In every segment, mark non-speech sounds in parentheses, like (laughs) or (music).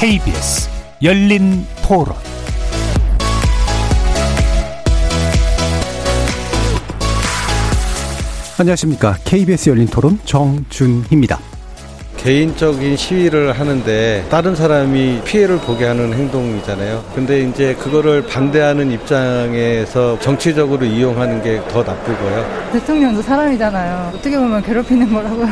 KBS 열린 토론 안녕하십니까. KBS 열린 토론 정준희입니다. 개인적인 시위를 하는데 다른 사람이 피해를 보게 하는 행동이잖아요. 근데 이제 그거를 반대하는 입장에서 정치적으로 이용하는 게 더 나쁘고요. 대통령도 사람이잖아요. 어떻게 보면 괴롭히는 거라고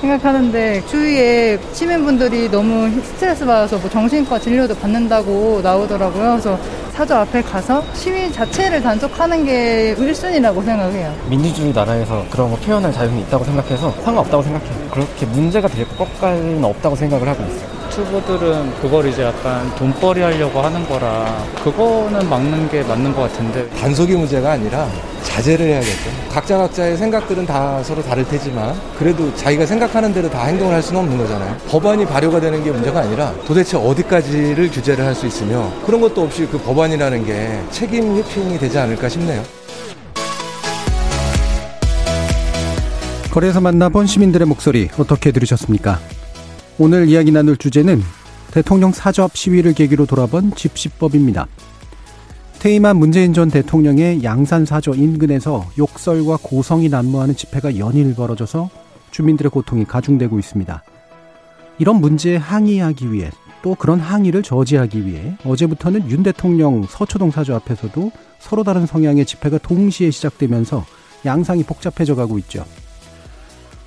생각하는데 주위에 시민분들이 너무 스트레스 받아서 뭐 정신과 진료도 받는다고 나오더라고요. 그래서 사저 앞에 가서 시위 자체를 단속하는 게 1순위라고 생각해요. 민주주의 나라에서 그런 거 표현할 자유는 있다고 생각해서 상관없다고 생각해요. 그렇게 문제가 될 것까지는 없다고 생각을 하고 있어요. 유튜버들은 그걸 이제 약간 돈벌이 하려고 하는 거라 그거는 막는 게 맞는 것 같은데 단속이 문제가 아니라 자제를 해야겠죠. 각자 각자의 생각들은 다 서로 다를 테지만 그래도 자기가 생각하는 대로 다 행동을 할 수는 없는 거잖아요. 법안이 발효가 되는 게 문제가 아니라 도대체 어디까지를 규제를 할 수 있으며 그런 것도 없이 그 법안이라는 게 책임 회피이 되지 않을까 싶네요. 거리에서 만나본 시민들의 목소리 어떻게 들으셨습니까? 오늘 이야기 나눌 주제는 대통령 사접 시위를 계기로 돌아본 집시법입니다. 퇴임한 문재인 전 대통령의 양산 사저 인근에서 욕설과 고성이 난무하는 집회가 연일 벌어져서 주민들의 고통이 가중되고 있습니다. 이런 문제에 항의하기 위해 또 그런 항의를 저지하기 위해 어제부터는 윤 대통령 서초동 사저 앞에서도 서로 다른 성향의 집회가 동시에 시작되면서 양상이 복잡해져 가고 있죠.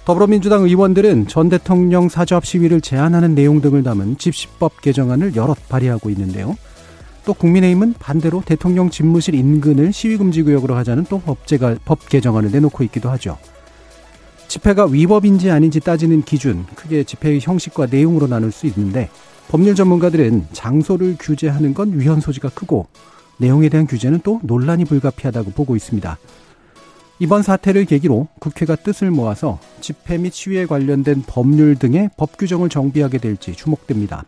더불어민주당 의원들은 전 대통령 사저합 시위를 제한하는 내용 등을 담은 집시법 개정안을 여럿 발의하고 있는데요. 또 국민의힘은 반대로 대통령 집무실 인근을 시위금지구역으로 하자는 또 법제가, 법 개정안을 내놓고 있기도 하죠. 집회가 위법인지 아닌지 따지는 기준, 크게 집회의 형식과 내용으로 나눌 수 있는데 법률 전문가들은 장소를 규제하는 건 위헌 소지가 크고 내용에 대한 규제는 또 논란이 불가피하다고 보고 있습니다. 이번 사태를 계기로 국회가 뜻을 모아서 집회 및 시위에 관련된 법률 등의 법 규정을 정비하게 될지 주목됩니다.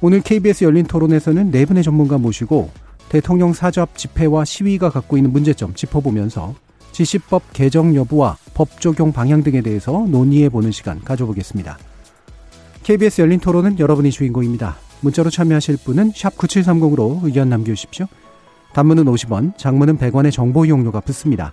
오늘 KBS 열린 토론에서는 네 분의 전문가 모시고 대통령 사접 집회와 시위가 갖고 있는 문제점 짚어보면서 지시법 개정 여부와 법 적용 방향 등에 대해서 논의해 보는 시간 가져보겠습니다. KBS 열린 토론은 여러분이 주인공입니다. 문자로 참여하실 분은 9730으로 의견 남겨주십시오. 단문은 50원, 장문은 100원의 정보 이용료가 붙습니다.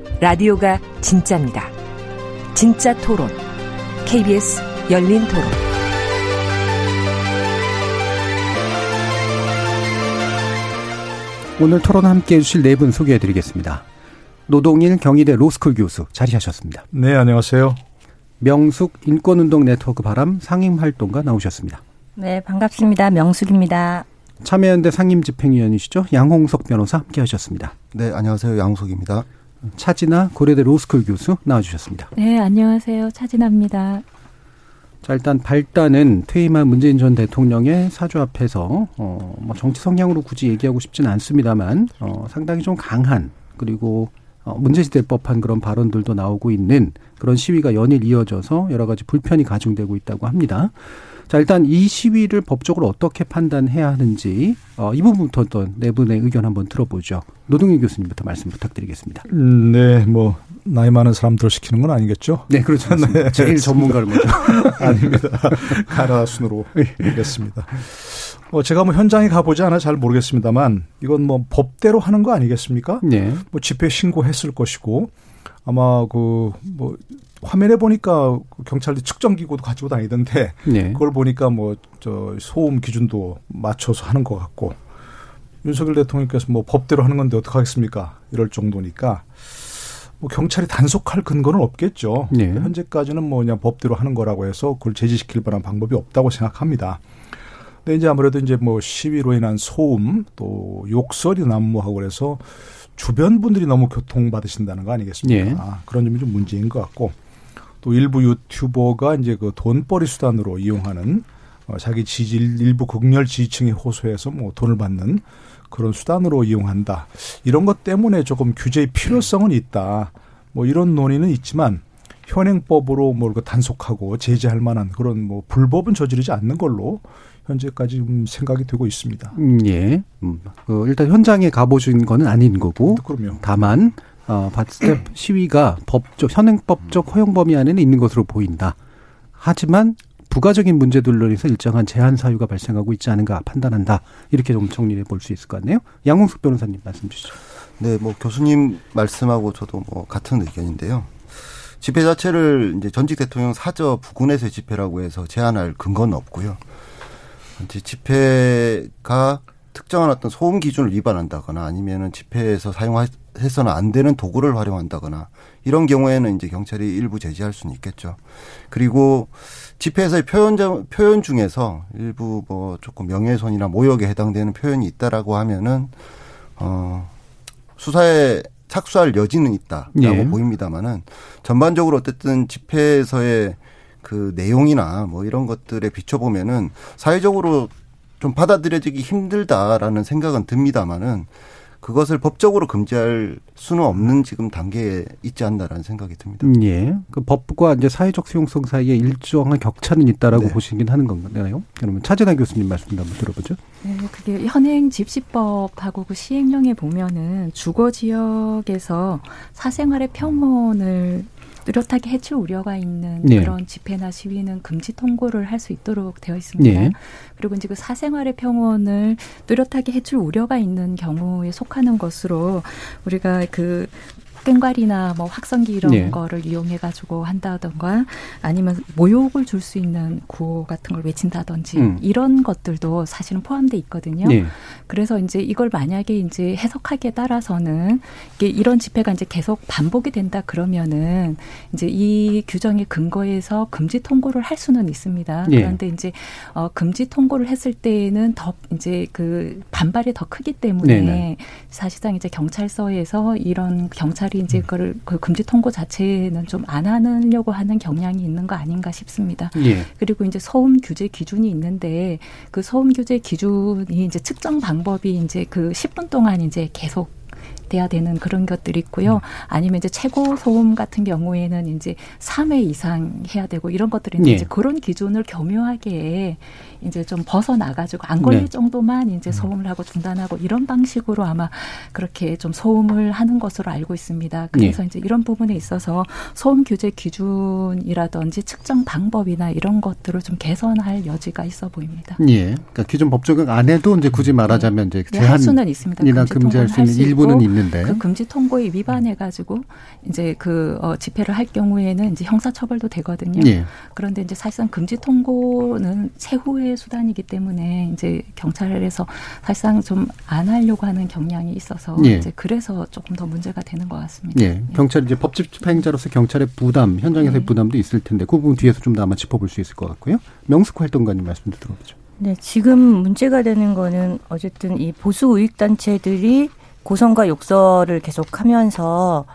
라디오가 진짜입니다. 진짜 토론. KBS 열린 토론. 오늘 토론 함께 해주실 네 분 소개해 드리겠습니다. 노동일 경희대 로스쿨 교수 자리하셨습니다. 네, 안녕하세요. 명숙 인권운동 네트워크 바람 상임활동가 나오셨습니다. 네, 반갑습니다. 명숙입니다. 참여연대 상임집행위원이시죠. 양홍석 변호사 함께 하셨습니다. 네, 안녕하세요. 양홍석입니다. 차진아 고려대 로스쿨 교수 나와주셨습니다. 네, 안녕하세요. 차진아입니다. 자, 일단 발단은 퇴임한 문재인 전 대통령의 사주 앞에서, 어, 뭐 정치 성향으로 굳이 얘기하고 싶지는 않습니다만, 어, 상당히 좀 강한, 그리고, 어, 문제시될 법한 그런 발언들도 나오고 있는 그런 시위가 연일 이어져서 여러 가지 불편이 가중되고 있다고 합니다. 자, 일단 이 시위를 법적으로 어떻게 판단해야 하는지 어, 이 부분부터 어떤 네 분의 의견 한번 들어보죠. 노동일 교수님부터 말씀 부탁드리겠습니다. 음, 네, 뭐 나이 많은 사람들 시키는 건 아니겠죠? 네, 그렇죠. (laughs) 네. 제일 전문가를 먼저. (laughs) 아닙니다. 가나 순으로 하겠습니다. 뭐 제가 뭐 현장에 가보지 않아 잘 모르겠습니다만 이건 뭐 법대로 하는 거 아니겠습니까? 네. 뭐 집회 신고했을 것이고 아마 그 뭐 화면에 보니까 그 경찰이 측정 기구도 가지고 다니던데 네. 그걸 보니까 뭐 저 소음 기준도 맞춰서 하는 것 같고 윤석열 대통령께서 뭐 법대로 하는 건데 어떡하겠습니까? 이럴 정도니까 뭐 경찰이 단속할 근거는 없겠죠. 네. 현재까지는 뭐 그냥 법대로 하는 거라고 해서 그걸 제지시킬 만한 방법이 없다고 생각합니다. 근데 이제 아무래도 이제 뭐 시위로 인한 소음 또 욕설이 난무하고 그래서 주변 분들이 너무 교통받으신다는 거 아니겠습니까? 네. 그런 점이 좀 문제인 것 같고 또 일부 유튜버가 이제 그 돈벌이 수단으로 이용하는 어, 자기 지지 일부 극렬 지지층에 호소해서 뭐 돈을 받는 그런 수단으로 이용한다. 이런 것 때문에 조금 규제의 필요성은 있다. 뭐 이런 논의는 있지만 현행법으로 뭐 단속하고 제재할 만한 그런 뭐 불법은 저지르지 않는 걸로 현재까지 좀 생각이 되고 있습니다. 음, 예. 음, 어, 일단 현장에 가보신 거는 아닌 거고. 그럼요. 다만 어, 때 (clears throat) 시위가 법적 현행법적 허용 범위 안에는 있는 것으로 보인다. 하지만 부가적인 문제들로 인해서 일정한 제한 사유가 발생하고 있지 않은가 판단한다. 이렇게 좀 정리해 볼 수 있을 것 같네요. 양홍숙 변호사님 말씀 주시죠. 네, 뭐 교수님 말씀하고 저도 뭐 같은 의견인데요. 집회 자체를 이제 전직 대통령 사저 부근에서의 집회라고 해서 제한할 근거는 없고요. 이제 집회가 특정한 어떤 소음 기준을 위반한다거나 아니면은 집회에서 사용해서는 안 되는 도구를 활용한다거나 이런 경우에는 이제 경찰이 일부 제지할 수는 있겠죠. 그리고 집회에서의 표현 표현 중에서 일부 뭐 조금 명예훼손이나 모욕에 해당되는 표현이 있다라고 하면은 어 수사에 착수할 여지는 있다라고 예. 보입니다만은 전반적으로 어쨌든 집회에서의 그 내용이나 뭐 이런 것들에 비춰보면은 사회적으로 좀 받아들여지기 힘들다라는 생각은 듭니다만은 그것을 법적으로 금지할 수는 없는 지금 단계에 있지 않나라는 생각이 듭니다. 음, 예. 그 법과 이제 사회적 수용성 사이에 일정한 격차는 있다라고 네. 보시긴 하는 건가요? 그러면 차진아 교수님 말씀 한번 들어보죠. 네, 그게 현행 집시법하고 그 시행령에 보면은 주거 지역에서 사생활의 평온을 뚜렷하게 해칠 우려가 있는 네. 그런 집회나 시위는 금지 통고를 할 수 있도록 되어 있습니다. 네. 그리고 이제 그 사생활의 평온을 뚜렷하게 해칠 우려가 있는 경우에 속하는 것으로 우리가 그 깽괄이나 뭐 확성기 이런 네. 거를 이용해 가지고 한다던가 아니면 모욕을 줄 수 있는 구호 같은 걸 외친다든지 음. 이런 것들도 사실은 포함돼 있거든요. 네. 그래서 이제 이걸 만약에 이제 해석하기에 따라서는 이게 이런 집회가 이제 계속 반복이 된다 그러면은 이제 이 규정의 근거에서 금지 통고를 할 수는 있습니다. 네. 그런데 이제 어 금지 통고를 했을 때는 더 이제 그 반발이 더 크기 때문에 네네. 사실상 이제 경찰서에서 이런 경찰 경찰이 이제 음. 그걸 그 금지 통고 자체는 좀 안 하려고 하는 경향이 있는 거 아닌가 싶습니다. 예. 그리고 이제 소음 규제 기준이 있는데 그 소음 규제 기준이 이제 측정 방법이 이제 그 10분 동안 이제 계속 돼야 되는 그런 것들이 있고요. 음. 아니면 이제 최고 소음 같은 경우에는 이제 3회 이상 해야 되고 이런 것들이 예. 이제 그런 기준을 교묘하게 이제 좀 벗어나가지고 안 걸릴 네. 정도만 이제 음. 소음을 하고 중단하고 이런 방식으로 아마 그렇게 좀 소음을 하는 것으로 알고 있습니다. 그래서 네. 이제 이런 부분에 있어서 소음 규제 기준이라든지 측정 방법이나 이런 것들을 좀 개선할 여지가 있어 보입니다. 예. 그러니까 기존 법 적용 안 해도 이제 굳이 말하자면 이제 제한 네, 수는 있습니다. 이나 금지할 수 있는 일부는 있는데 그 금지 통고에 위반해 가지고 이제 그 어, 집회를 할 경우에는 이제 형사 처벌도 되거든요. 예. 그런데 이제 사실상 금지 통고는 세후에 최후의 수단이기 때문에 이제 경찰에서 사실상 좀 안 하려고 하는 경향이 있어서 예. 이제 그래서 조금 더 문제가 되는 것 같습니다. 예. 경찰 이제 법집 집행자로서 경찰의 부담, 현장에서의 네. 부담도 있을 텐데 그 부분 뒤에서 좀 더 아마 짚어볼 수 있을 것 같고요. 명숙 활동가님 말씀도 들어보죠. 네, 지금 문제가 되는 거는 어쨌든 이 보수 우익 단체들이 고성과 욕설을 계속하면서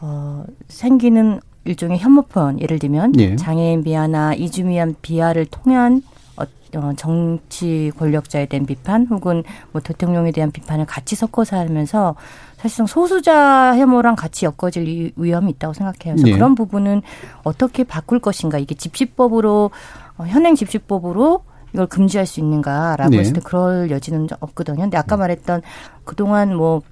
어, 생기는 일종의 혐오 표현, 예를 들면 예. 장애인 비하나 이주미한 비하를 통한 어, 정치 권력자에 대한 비판 혹은 뭐 대통령에 대한 비판을 같이 섞어서 하면서 사실상 소수자 혐오랑 같이 엮어질 위험이 있다고 생각해요. 그래서 네. 그런 부분은 어떻게 바꿀 것인가 이게 집시법으로 어, 현행 집시법으로 이걸 금지할 수 있는가라고 네. 했을 때 그럴 여지는 없거든요. 근데 아까 말했던 그동안 뭐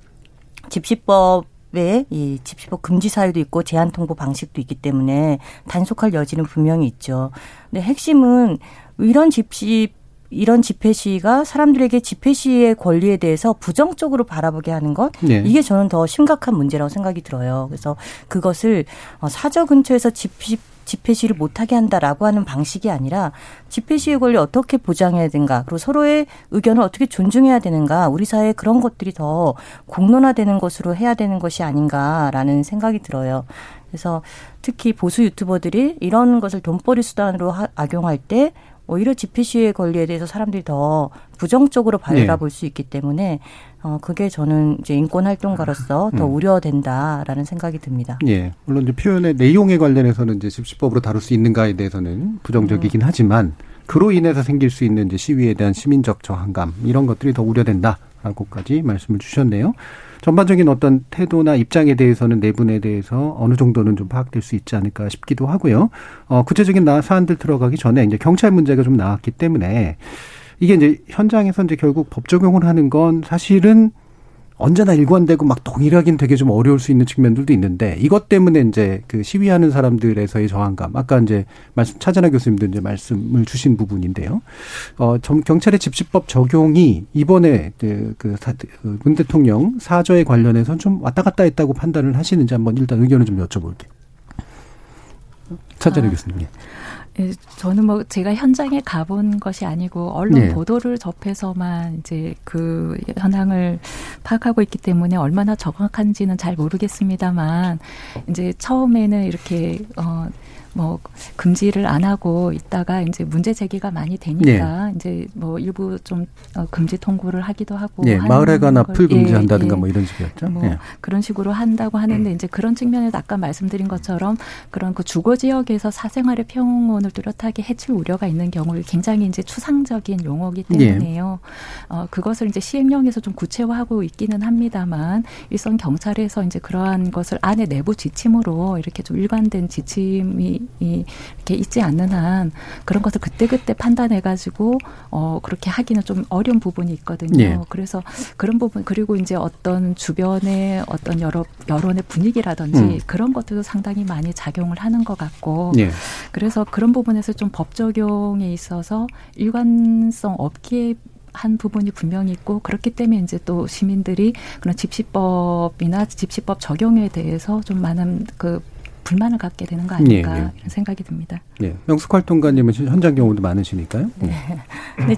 집시법 에이 집시법 금지 사유도 있고 제한 통보 방식도 있기 때문에 단속할 여지는 분명히 있죠. 근데 핵심은 이런 집시 이런 집회 시위가 사람들에게 집회 시위의 권리에 대해서 부정적으로 바라보게 하는 것 네. 이게 저는 더 심각한 문제라고 생각이 들어요. 그래서 그것을 어, 사저 근처에서 집시 집회 시위를 못하게 한다라고 하는 방식이 아니라 집회 시위 권리 어떻게 보장해야 되는가 그리고 서로의 의견을 어떻게 존중해야 되는가 우리 사회에 그런 것들이 더 공론화되는 것으로 해야 되는 것이 아닌가라는 생각이 들어요. 그래서 특히 보수 유튜버들이 이런 것을 돈벌이 수단으로 악용할 때 오히려 집회 시위의 권리에 대해서 사람들이 더 부정적으로 바라볼 네. 수 있기 때문에 어 그게 저는 이제 인권 활동가로서 더 음. 우려된다라는 생각이 듭니다. 예. 물론 이제 표현의 내용에 관련해서는 이제 집시법으로 다룰 수 있는가에 대해서는 부정적이긴 음. 하지만 그로 인해서 생길 수 있는 이제 시위에 대한 시민적 저항감 이런 것들이 더 우려된다라고까지 말씀을 주셨네요. 전반적인 어떤 태도나 입장에 대해서는 네 분에 대해서 어느 정도는 좀 파악될 수 있지 않을까 싶기도 하고요. 어, 구체적인 사안들 들어가기 전에 이제 경찰 문제가 좀 나왔기 때문에 이게 이제 현장에서 이제 결국 법 적용을 하는 건 사실은 언제나 일관되고 막 동일하긴 되게 좀 어려울 수 있는 측면들도 있는데 이것 때문에 이제 그 시위하는 사람들에서의 저항감 아까 이제 말씀 차전하 교수님도 이제 말씀을 주신 부분인데요. 어 경찰의 집시법 적용이 이번에 그, 그, 문 대통령 사저에 관련해서 좀 왔다 갔다 했다고 판단을 하시는지 한번 일단 의견을 좀 여쭤볼게요. 차전하 아. 교수님. 예, 저는 뭐 제가 현장에 가본 것이 아니고 언론 네. 보도를 접해서만 이제 그 현황을 파악하고 있기 때문에 얼마나 정확한지는 잘 모르겠습니다만 이제 처음에는 이렇게 어 뭐 금지를 안 하고 있다가 이제 문제 제기가 많이 되니까 네. 이제 뭐 일부 좀 어, 금지 통보를 하기도 하고 네. 마을에 가나 풀 금지한다든가 예, 예. 뭐 이런 식이었죠. 뭐 예. 그런 식으로 한다고 하는데 음. 이제 그런 측면에서 아까 말씀드린 것처럼 그런 그 주거 지역에서 사생활의 평온을 뚜렷하게 해칠 우려가 있는 경우를 굉장히 이제 추상적인 용어기 때문에요. 어 그것을 이제 시행령에서 좀 구체화하고 있기는 합니다만 일선 경찰에서 이제 그러한 것을 안에 내부 지침으로 이렇게 좀 일관된 지침이 이, 이렇게 있지 않는 한 그런 것을 그때그때 판단해가지고 어, 그렇게 하기는 좀 어려운 부분이 있거든요. 예. 그래서 그런 부분 그리고 이제 어떤 주변의 어떤 여러 여론의 분위기라든지 음. 그런 것들도 상당히 많이 작용을 하는 것 같고 예. 그래서 그런 부분에서 좀 법 적용에 있어서 일관성 없기에 한 부분이 분명히 있고 그렇기 때문에 이제 또 시민들이 그런 집시법이나 집시법 적용에 대해서 좀 많은 그 불만을 갖게 되는 거 아닐까 네, 네. 이런 생각이 듭니다. 네. 명숙 활동가님은 현장 경우도 많으시니까요. 네. (laughs) 근데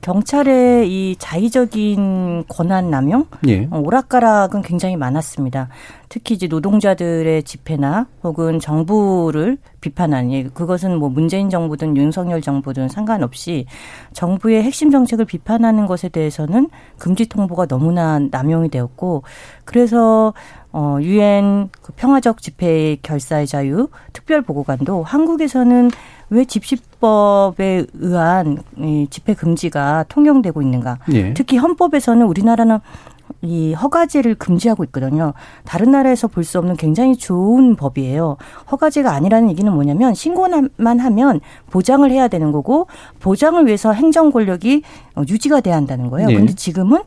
경찰의 이 자의적인 권한 남용, 네. 오락가락은 굉장히 많았습니다. 특히 이제 노동자들의 집회나 혹은 정부를 비판하는 예, 그것은 뭐 문재인 정부든 윤석열 정부든 상관없이 정부의 핵심 정책을 비판하는 것에 대해서는 금지 통보가 너무나 남용이 되었고 그래서 어 유엔 그 평화적 집회 결사의 자유 특별 보고관도 한국에서는 왜 집시법에 의한 이 집회 금지가 통용되고 있는가? 예. 특히 헌법에서는 우리나라는 이 허가제를 금지하고 있거든요. 다른 나라에서 볼 수 없는 굉장히 좋은 법이에요. 허가제가 아니라는 얘기는 뭐냐면 신고만 하면 보장을 해야 되는 거고 보장을 위해서 행정 권력이 유지가 돼야 한다는 거예요. 네. 근데 지금은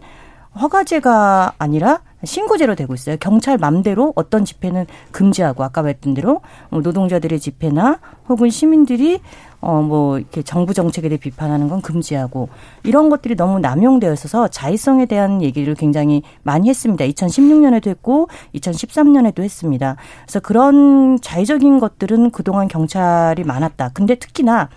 허가제가 아니라 신고제로 되고 있어요. 경찰 맘대로 어떤 집회는 금지하고 아까 말했던 대로 노동자들의 집회나 혹은 시민들이 어, 뭐, 이렇게 정부 정책에 대해 비판하는 건 금지하고 이런 것들이 너무 남용되어 있어서 자의성에 대한 얘기를 굉장히 많이 했습니다. 2016년에도 했고 2013년에도 했습니다. 그래서 그런 자의적인 것들은 그동안 경찰이 많았다. 근데 특히나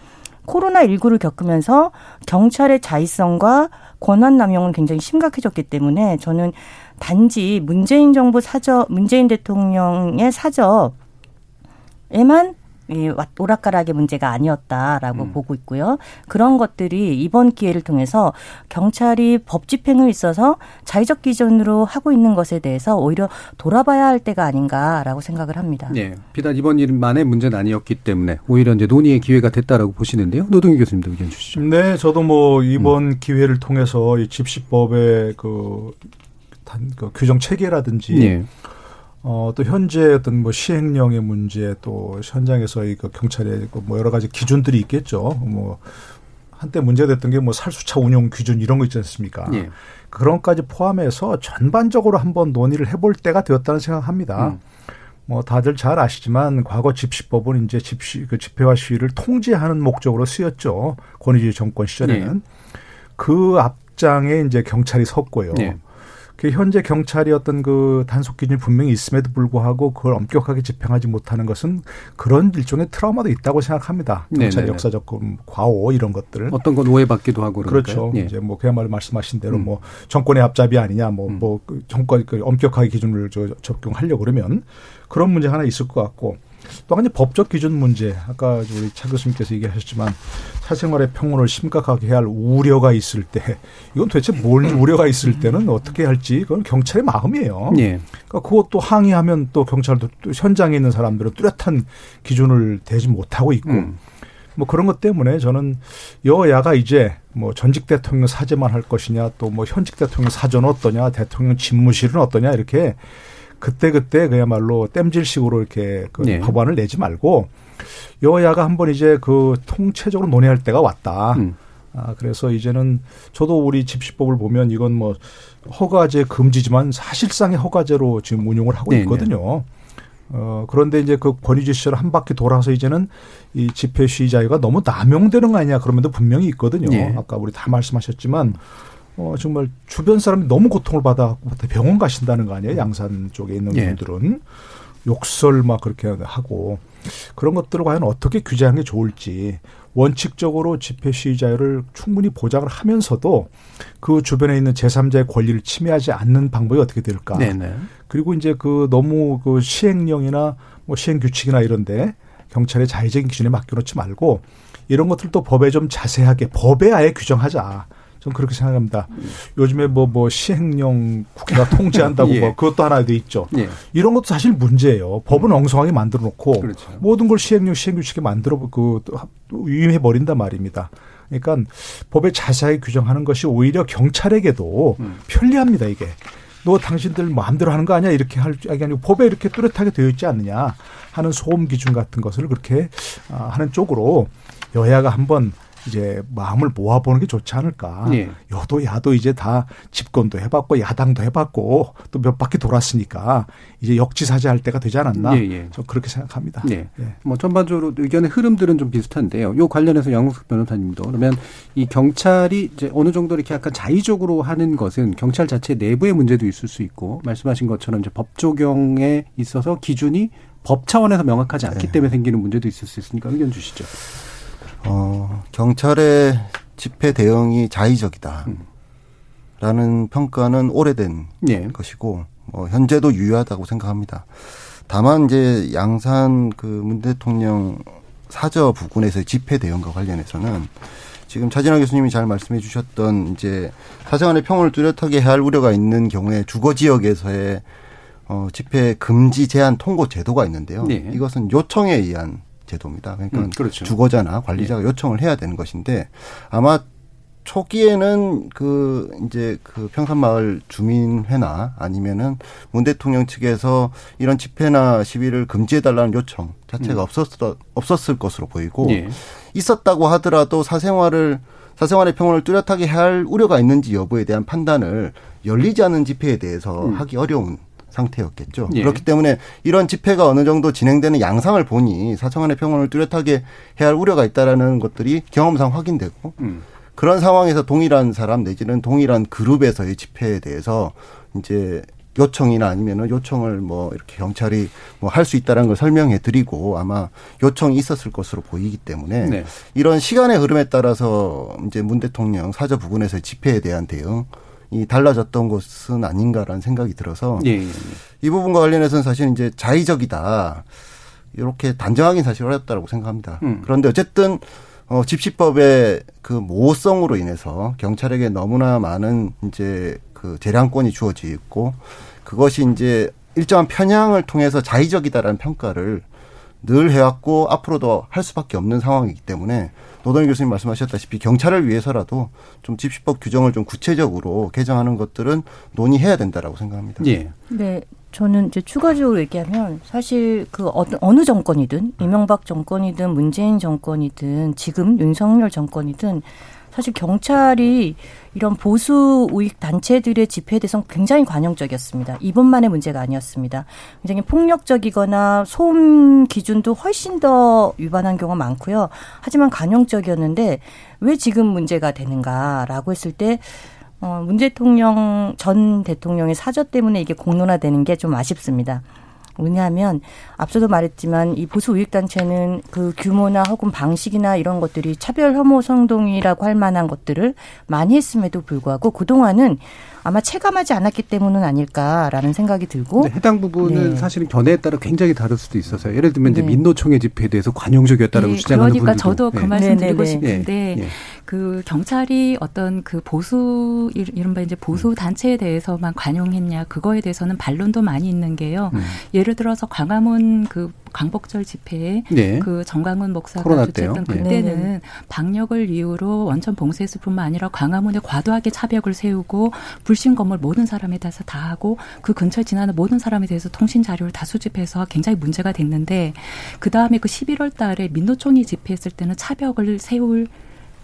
코로나19를 겪으면서 경찰의 자의성과 권한 남용은 굉장히 심각해졌기 때문에 저는 단지 문재인 정부 사저, 문재인 대통령의 사저에만 이 오락가락의 문제가 아니었다라고 음. 보고 있고요. 그런 것들이 이번 기회를 통해서 경찰이 법 집행을 있어서 자의적 기준으로 하고 있는 것에 대해서 오히려 돌아봐야 할 때가 아닌가라고 생각을 합니다. 네, 비단 이번 일만의 문제는 아니었기 때문에 오히려 이제 논의의 기회가 됐다라고 보시는데요. 노동희 교수님도 의견 주시죠. 네, 저도 뭐 이번 음. 기회를 통해서 이 집시법의 그, 단, 그 규정 체계라든지 네. 어, 또 현재 어떤 뭐 시행령의 문제 또 현장에서의 그 경찰의 그뭐 여러 가지 기준들이 있겠죠. 뭐 한때 문제됐던 게 뭐 살수차 운용 기준 이런 거 있지 않습니까? 예. 그런까지 포함해서 전반적으로 한번 논의를 해볼 때가 되었다는 생각합니다. 음. 뭐 다들 잘 아시지만 과거 집시법은 이제 집시 그 집회와 시위를 통제하는 목적으로 쓰였죠. 권위주의 정권 시절에는 예. 그 앞장에 이제 경찰이 섰고요. 예. 그 현재 경찰이 어떤 그 단속 기준이 분명히 있음에도 불구하고 그걸 엄격하게 집행하지 못하는 것은 그런 일종의 트라우마도 있다고 생각합니다. 경찰 의 역사적 과오 이런 것들. 어떤 건 오해받기도 하고 그렇죠. 네. 이제 뭐 그야말로 말씀하신 대로 음. 뭐 정권의 앞잡이 아니냐 뭐뭐 음. 뭐그 정권 그 엄격하게 기준을 저 적용하려고 그러면 그런 문제 하나 있을 것 같고 또한 가지 법적 기준 문제. 아까 우리 차 교수님께서 얘기하셨지만 사생활의 평온을 심각하게 해야 할 우려가 있을 때 이건 도대체 뭘 (clears throat) 우려가 있을 때는 어떻게 할지 그건 경찰의 마음이에요. 예. 그러니까 그것도 항의하면 또 경찰도 또 현장에 있는 사람들은 뚜렷한 기준을 대지 못하고 있고 음. 뭐 그런 것 때문에 저는 여야가 이제 뭐 전직 대통령 사죄만 할 것이냐 또 뭐 현직 대통령 사전 어떠냐 대통령 집무실은 어떠냐 이렇게 그때 그때 그야말로 땜질식으로 이렇게 그 네. 법안을 내지 말고 여야가 한번 이제 그 통체적으로 논의할 때가 왔다. 음. 아, 그래서 이제는 저도 우리 집시법을 보면 이건 뭐 허가제 금지지만 사실상의 허가제로 지금 운용을 하고 네네. 있거든요. 어, 그런데 이제 그 권위주 시절 한 바퀴 돌아서 이제는 이 집회 시위 자유가 너무 남용되는 거 아니냐 그러면도 분명히 있거든요. 네. 아까 우리 다 말씀하셨지만 어, 정말 주변 사람이 너무 고통을 받아 병원 가신다는 거 아니에요? 양산 쪽에 있는 네. 분들은 욕설 막 그렇게 하고 그런 것들을 과연 어떻게 규제하는 게 좋을지 원칙적으로 집회 시위 자유를 충분히 보장을 하면서도 그 주변에 있는 제3자의 권리를 침해하지 않는 방법이 어떻게 될까? 네네. 그리고 이제 그 너무 그 시행령이나 뭐 시행 규칙이나 이런데 경찰의 자의적인 기준에 맡겨놓지 말고 이런 것들도 법에 좀 자세하게 법에 아예 규정하자. 전 그렇게 생각합니다. 음. 요즘에 뭐, 뭐, 시행령 국회가 통제한다고 (laughs) 예. 뭐, 그것도 하나 돼 있죠. 예. 이런 것도 사실 문제예요. 법은 음. 엉성하게 만들어 놓고 그렇죠. 모든 걸 시행령, 시행규칙에 만들어, 그, 위임해 버린단 말입니다. 그러니까 법에 자세하게 규정하는 것이 오히려 경찰에게도 음. 편리합니다, 이게. 너 당신들 마음대로 하는 거 아니야? 이렇게 할, 게 아니고 법에 이렇게 뚜렷하게 되어 있지 않느냐 하는 소음 기준 같은 것을 그렇게 아, 하는 쪽으로 여야가 한번 이제 마음을 모아보는 게 좋지 않을까. 네. 여도 야도 이제 다 집권도 해봤고 야당도 해봤고 또 몇 바퀴 돌았으니까 이제 역지사지할 때가 되지 않았나. 예, 예. 저 그렇게 생각합니다. 네. 예. 뭐 전반적으로 의견의 흐름들은 좀 비슷한데요. 요 관련해서 양국석 변호사님도 그러면 이 경찰이 이제 어느 정도 이렇게 약간 자의적으로 하는 것은 경찰 자체 내부의 문제도 있을 수 있고 말씀하신 것처럼 이제 법 적용에 있어서 기준이 법 차원에서 명확하지 않기 네. 때문에 생기는 문제도 있을 수 있으니까 의견 주시죠. 어, 경찰의 집회 대응이 자의적이다. 라는 평가는 오래된 예. 것이고, 뭐, 현재도 유효하다고 생각합니다. 다만, 이제, 양산 그 문 대통령 사저 부근에서의 집회 대응과 관련해서는 지금 차진아 교수님이 잘 말씀해 주셨던 이제 사생활의 평온을 뚜렷하게 해야 할 우려가 있는 경우에 주거 지역에서의 어, 집회 금지 제한 통고 제도가 있는데요. 네. 이것은 요청에 의한 제도입니다. 그러니까 음, 그렇죠. 주거자나 관리자가 예. 요청을 해야 되는 것인데 아마 초기에는 그 이제 그 평산마을 주민회나 아니면은 문 대통령 측에서 이런 집회나 시위를 금지해 달라는 요청 자체가 음. 없었 없었을 것으로 보이고 예. 있었다고 하더라도 사생활을 사생활의 평온을 뚜렷하게 할 우려가 있는지 여부에 대한 판단을 열리지 않은 집회에 대해서 음. 하기 어려운 상태였겠죠. 예. 그렇기 때문에 이런 집회가 어느 정도 진행되는 양상을 보니 사청안의 평온을 뚜렷하게 해야 할 우려가 있다라는 것들이 경험상 확인되고 음. 그런 상황에서 동일한 사람 내지는 동일한 그룹에서의 집회에 대해서 이제 요청이나 아니면은 요청을 뭐 이렇게 경찰이 뭐 할 수 있다라는 걸 설명해 드리고 아마 요청이 있었을 것으로 보이기 때문에 네. 이런 시간의 흐름에 따라서 이제 문 대통령 사저 부근에서의 집회에 대한 대응 이 달라졌던 것은 아닌가라는 생각이 들어서 예, 예, 예. 이 부분과 관련해서는 사실 이제 자의적이다 이렇게 단정하기는 사실 어렵다고 생각합니다. 음. 그런데 어쨌든 어 집시법의 그 모호성으로 인해서 경찰에게 너무나 많은 이제 그 재량권이 주어져 있고 그것이 이제 일정한 편향을 통해서 자의적이다라는 평가를 늘 해왔고 앞으로도 할 수밖에 없는 상황이기 때문에 노동희 교수님 말씀하셨다시피 경찰을 위해서라도 좀 집시법 규정을 좀 구체적으로 개정하는 것들은 논의해야 된다라고 생각합니다. 예. 네. 저는 이제 추가적으로 얘기하면 사실 그 어느 정권이든 이명박 정권이든 문재인 정권이든 지금 윤석열 정권이든 사실 경찰이 이런 보수 우익 단체들의 집회에 대해서 굉장히 관용적이었습니다. 이번만의 문제가 아니었습니다. 굉장히 폭력적이거나 소음 기준도 훨씬 더 위반한 경우가 많고요. 하지만 관용적이었는데 왜 지금 문제가 되는가라고 했을 때 어, 문 대통령 전 대통령의 사저 때문에 이게 공론화되는 게 좀 아쉽습니다. 왜냐하면 앞서도 말했지만 이 보수 우익 단체는 그 규모나 혹은 방식이나 이런 것들이 차별 혐오 성동이라고 할 만한 것들을 많이 했음에도 불구하고 그 동안은 아마 체감하지 않았기 때문은 아닐까라는 생각이 들고 네, 해당 부분은 네. 사실은 견해에 따라 굉장히 다를 수도 있어서요. 예를 들면 네. 이제 민노총의 집회에 대해서 관용적이었다라고 네, 주장하는 그러니까 분들도 저도 그 네. 말씀 드리고 네, 싶은데 그 경찰이 어떤 그 보수 이른바 이제 보수 단체에 대해서만 관용했냐 그거에 대해서는 반론도 많이 있는 게요. 음. 예를 들어서 광화문 그 광복절 집회에 네. 그 정광훈 목사가 주최했던 네. 그때는 네. 방역을 이유로 원천 봉쇄했을 뿐만 아니라 광화문에 과도하게 차벽을 세우고 불신 건물 모든 사람에 대해서 다 하고 그 근처에 지나는 모든 사람에 대해서 통신 자료를 다 수집해서 굉장히 문제가 됐는데 그 다음에 그 11월 달에 민노총이 집회했을 때는 차벽을 세울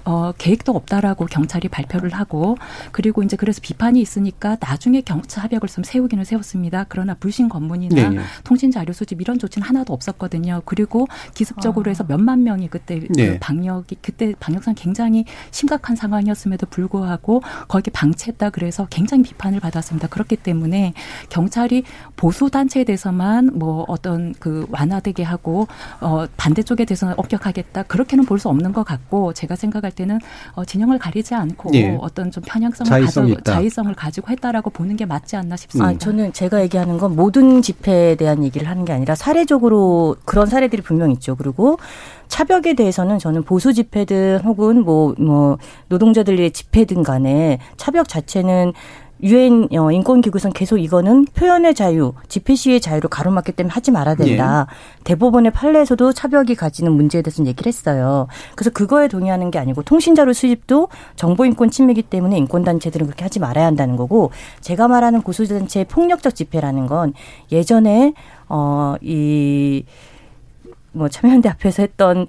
어, 계획도 없다라고 경찰이 발표를 하고 그리고 이제 그래서 비판이 있으니까 나중에 경찰벽을 좀 세우기는 세웠습니다. 그러나 불신 검문이나 네, 네. 통신 자료 수집 이런 조치는 하나도 없었거든요. 그리고 기습적으로 아. 해서 몇만 명이 그때 네. 그 방역이 그때 방역상 굉장히 심각한 상황이었음에도 불구하고 거기 방치했다 그래서 굉장히 비판을 받았습니다. 그렇기 때문에 경찰이 보수 단체에 대해서만 뭐 어떤 그 완화되게 하고 어 반대쪽에 대해서는 엄격하겠다 그렇게는 볼 수 없는 것 같고 제가 생각할 때는 어, 진영을 가리지 않고 예. 어떤 좀 편향성을 자의성 가지고 자의성을 가지고 했다라고 보는 게 맞지 않나 싶습니다. 아, 저는 제가 얘기하는 건 모든 집회에 대한 얘기를 하는 게 아니라 사례적으로 그런 사례들이 분명 있죠. 그리고 차벽에 대해서는 저는 보수 집회든 혹은 뭐, 뭐, 노동자들의 집회든 간에 차벽 자체는 유엔 어, 인권기구에서는 계속 이거는 표현의 자유, 집회 시위의 자유를 가로막기 때문에 하지 말아야 된다. 예. 대법원의 판례에서도 차벽이 가지는 문제에 대해서는 얘기를 했어요. 그래서 그거에 동의하는 게 아니고 통신자료 수집도 정보인권 침해이기 때문에 인권단체들은 그렇게 하지 말아야 한다는 거고 제가 말하는 고소단체의 폭력적 집회라는 건 예전에 어, 이, 뭐 참여연대 앞에서 했던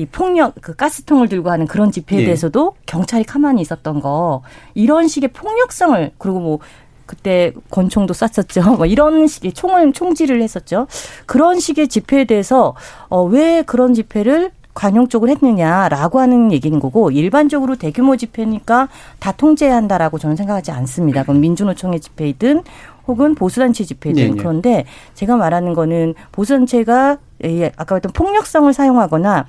이 폭력 그 가스통을 들고 하는 그런 집회에 예. 대해서도 경찰이 가만히 있었던 거 이런 식의 폭력성을 그리고 뭐 그때 권총도 쐈었죠. (laughs) 뭐 이런 식의 총을 총질을 했었죠. 그런 식의 집회에 대해서 어 왜 그런 집회를 관용적으로 했느냐라고 하는 얘기인 거고 일반적으로 대규모 집회니까 다 통제해야 한다라고 저는 생각하지 않습니다. 그럼 민주노총의 집회이든 혹은 보수단체 집회든 네네. 그런데 제가 말하는 거는 보수단체가 아까 말했던 폭력성을 사용하거나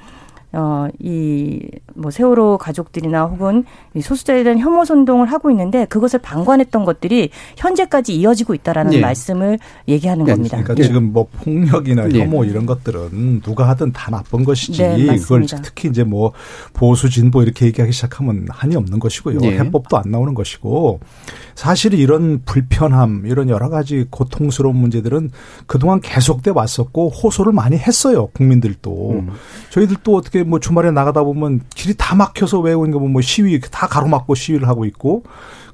어, 이, 뭐, 세월호 가족들이나 혹은 이 소수자에 대한 혐오 선동을 하고 있는데 그것을 방관했던 것들이 현재까지 이어지고 있다라는 네. 말씀을 얘기하는 네. 겁니다. 그러니까 네. 지금 뭐 폭력이나 네. 혐오 이런 것들은 누가 하든 다 나쁜 것이지 네, 그걸 특히 이제 뭐 보수 진보 이렇게 얘기하기 시작하면 한이 없는 것이고요. 네. 해법도 안 나오는 것이고 사실 이런 불편함 이런 여러 가지 고통스러운 문제들은 그동안 계속돼 왔었고 호소를 많이 했어요. 국민들도. 음. 저희들도 어떻게 뭐 주말에 나가다 보면 길이 다 막혀서 외우는 거뭐 시위 다 가로막고 시위를 하고 있고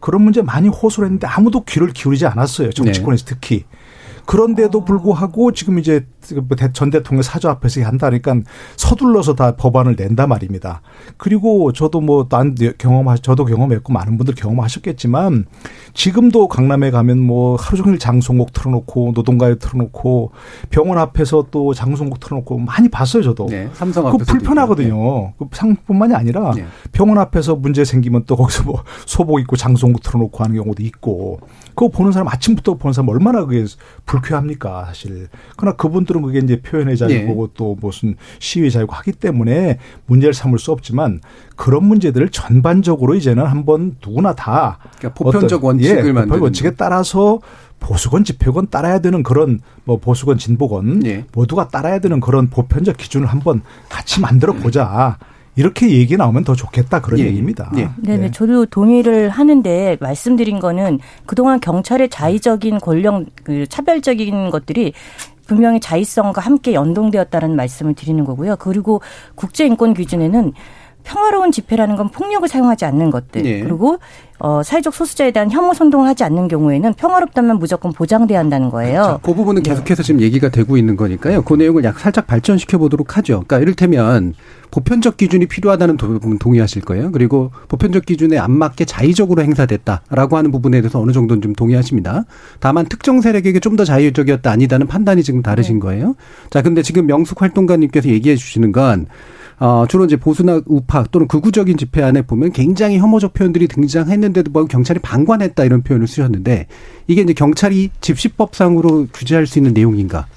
그런 문제 많이 호소를 했는데 아무도 귀를 기울이지 않았어요. 정치권에서 네. 특히. 그런데도 불구하고 지금 이제 전 대통령 사저 앞에서 한다니까 서둘러서 다 법안을 낸다 말입니다. 그리고 저도 뭐 난 경험하 저도 경험했고 많은 분들 경험하셨겠지만 지금도 강남에 가면 뭐 하루 종일 장송곡 틀어놓고 노동가요 틀어놓고 병원 앞에서 또 장송곡 틀어놓고 많이 봤어요 저도. 네, 삼성 앞에서. 그 불편하거든요. 네. 그 상뿐만이 아니라 네. 병원 앞에서 문제 생기면 또 거기서 뭐 소복 입고 장송곡 틀어놓고 하는 경우도 있고 그거 보는 사람 아침부터 보는 사람 얼마나 그게 불쾌합니까 사실. 그러나 그분들은 그게 이제 표현의 자유고 네. 또 무슨 시위 자유고 하기 때문에 문제를 삼을 수 없지만 그런 문제들을 전반적으로 이제는 한번 누구나 다 그러니까 보편적 원칙을 예, 만드는 원칙에 따라서 보수건 집회건 따라야 되는 그런 뭐 보수건 진보건 예. 모두가 따라야 되는 그런 보편적 기준을 한번 같이 만들어 보자. 이렇게 얘기 나오면 더 좋겠다 그런 예. 얘기입니다. 예. 네, 네. 저도 동의를 하는데 말씀드린 거는 그동안 경찰의 자의적인 권력 그 차별적인 것들이 분명히 자의성과 함께 연동되었다는 말씀을 드리는 거고요. 그리고 국제인권 기준에는 평화로운 집회라는 건 폭력을 사용하지 않는 것들 네. 그리고 어, 사회적 소수자에 대한 혐오 선동을 하지 않는 경우에는 평화롭다면 무조건 보장돼야 한다는 거예요. 자, 그 부분은 네. 계속해서 지금 얘기가 되고 있는 거니까요. 그 내용을 약 살짝 발전시켜 보도록 하죠. 그러니까 이를테면 보편적 기준이 필요하다는 부분 동의하실 거예요. 그리고 보편적 기준에 안 맞게 자의적으로 행사됐다라고 하는 부분에 대해서 어느 정도는 좀 동의하십니다. 다만 특정 세력에게 좀 더 자의적이었다 아니다는 판단이 지금 다르신 네. 거예요. 자, 근데 지금 명숙 활동가님께서 얘기해 주시는 건 어, 주로 이제 보수나 우파 또는 극우적인 집회 안에 보면 굉장히 혐오적 표현들이 등장했는데도 불구하고 경찰이 방관했다 이런 표현을 쓰셨는데 이게 이제 경찰이 집시법상으로 규제할 수 있는 내용인가?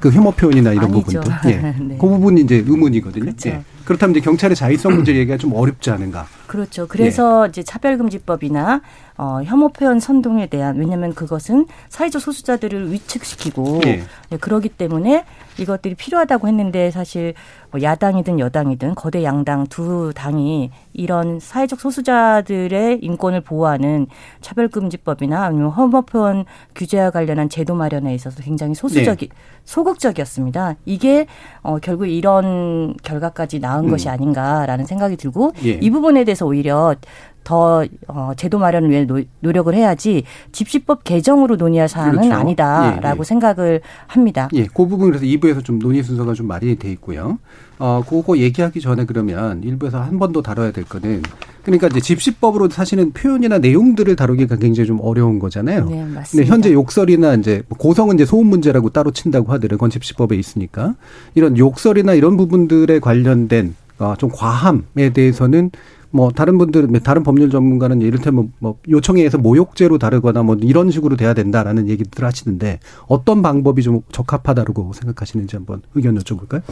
그 혐오 표현이나 이런 아니죠. 부분들. (laughs) 예. 네. 그 부분이 이제 의문이거든요. 그렇죠. 예. 그렇다면 이제 경찰의 자의성 문제 얘기가 좀 어렵지 않은가? 그렇죠. 그래서 네. 이제 차별금지법이나 어, 혐오 표현 선동에 대한 왜냐하면 그것은 사회적 소수자들을 위축시키고 네. 네, 그러기 때문에 이것들이 필요하다고 했는데 사실 뭐 야당이든 여당이든 거대 양당 두 당이 이런 사회적 소수자들의 인권을 보호하는 차별금지법이나 아니면 혐오 표현 규제와 관련한 제도 마련에 있어서 굉장히 소수적이 네. 소극적이었습니다. 이게 어, 결국 이런 결과까지 나은 음. 것이 아닌가라는 생각이 들고 예. 이 부분에 대해서 오히려 더 어, 제도 마련을 위해 노, 력을 해야지 집시법 개정으로 논의할 사안은 그렇죠. 아니다라고 예, 예. 생각을 합니다. 예, 그 부분 그래서 2부에서 좀 논의 순서가 좀 마련이 돼 있고요. 어, 그거 얘기하기 전에 그러면 1부에서 한 번 더 다뤄야 될 거는 그러니까 이제 집시법으로 사실은 표현이나 내용들을 다루기가 굉장히 좀 어려운 거잖아요. 네, 맞습니다. 근데 현재 욕설이나 이제 고성은 이제 소음 문제라고 따로 친다고 하더라도 그건 집시법에 있으니까 이런 욕설이나 이런 부분들에 관련된 어, 좀 과함에 대해서는 뭐 다른 분들 다른 법률 전문가는 이를테면 뭐 요청에 의해서 모욕죄로 다르거나 뭐 이런 식으로 돼야 된다라는 얘기들 하시는데 어떤 방법이 좀 적합하다고 생각하시는지 한번 의견 여쭤볼까요?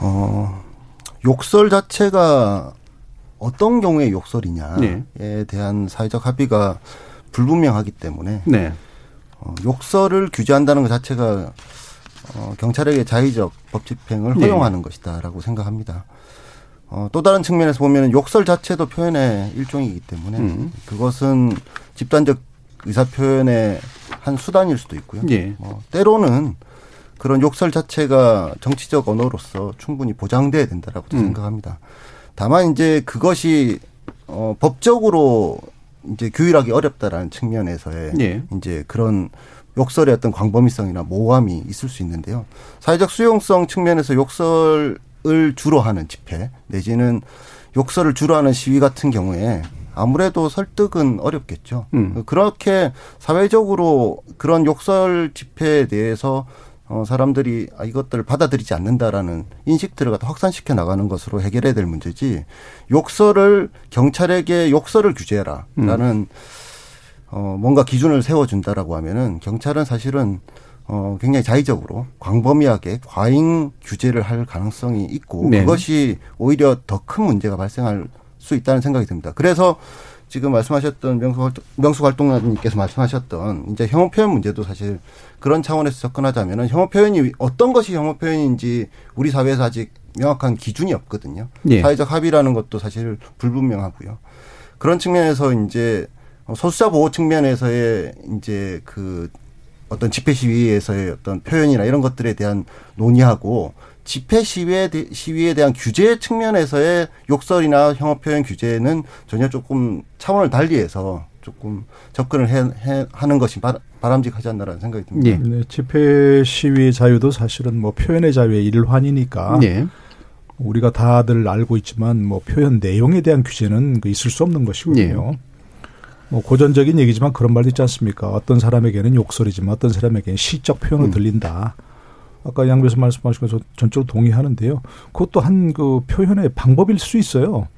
어, 욕설 자체가 어떤 경우에 욕설이냐에 네. 대한 사회적 합의가 불분명하기 때문에 네. 어, 욕설을 규제한다는 것 자체가 어, 경찰에게 자의적 법 집행을 네. 허용하는 네. 것이다라고 생각합니다. 어, 또 다른 측면에서 보면 욕설 자체도 표현의 일종이기 때문에 음. 그것은 집단적 의사 표현의 한 수단일 수도 있고요. 예. 어, 때로는 그런 욕설 자체가 정치적 언어로서 충분히 보장돼야 된다라고 음. 생각합니다. 다만 이제 그것이 어, 법적으로 이제 규율하기 어렵다라는 측면에서의 예. 이제 그런 욕설의 어떤 광범위성이나 모함이 있을 수 있는데요. 사회적 수용성 측면에서 욕설 을 주로 하는 집회 내지는 욕설을 주로 하는 시위 같은 경우에 아무래도 설득은 어렵겠죠. 음. 그렇게 사회적으로 그런 욕설 집회에 대해서 어, 사람들이 아, 이것들을 받아들이지 않는다라는 인식들을 갖다 확산시켜 나가는 것으로 해결해야 될 문제지 욕설을 경찰에게 욕설을 규제해라라는 음. 어, 뭔가 기준을 세워준다라고 하면은 경찰은 사실은 어, 굉장히 자의적으로 광범위하게 과잉 규제를 할 가능성이 있고 네. 그것이 오히려 더 큰 문제가 발생할 수 있다는 생각이 듭니다. 그래서 지금 말씀하셨던 명수 활동, 명수 활동가님께서 말씀하셨던 이제 혐오 표현 문제도 사실 그런 차원에서 접근하자면은 혐오 표현이 어떤 것이 혐오 표현인지 우리 사회에서 아직 명확한 기준이 없거든요. 네. 사회적 합의라는 것도 사실 불분명하고요. 그런 측면에서 이제 소수자 보호 측면에서의 이제 그 어떤 집회 시위에서의 어떤 표현이나 이런 것들에 대한 논의하고 집회 시위에, 시위에 대한 규제 측면에서의 욕설이나 혐오 표현 규제는 전혀 조금 차원을 달리해서 조금 접근을 해, 해 하는 것이 바, 람직하지 않나라는 생각이 듭니다. 네. 네. 집회 시위 자유도 사실은 뭐 표현의 자유의 일환이니까 네. 우리가 다들 알고 있지만 뭐 표현 내용에 대한 규제는 그 있을 수 없는 것이고요. 네. 뭐 고전적인 얘기지만 그런 말도 있지 않습니까? 어떤 사람에게는 욕설이지만 어떤 사람에게는 시적 표현을 음. 들린다. 아까 양 교수 말씀하신 거 전적으로 동의하는데요. 그것도 한 그 표현의 방법일 수 있어요.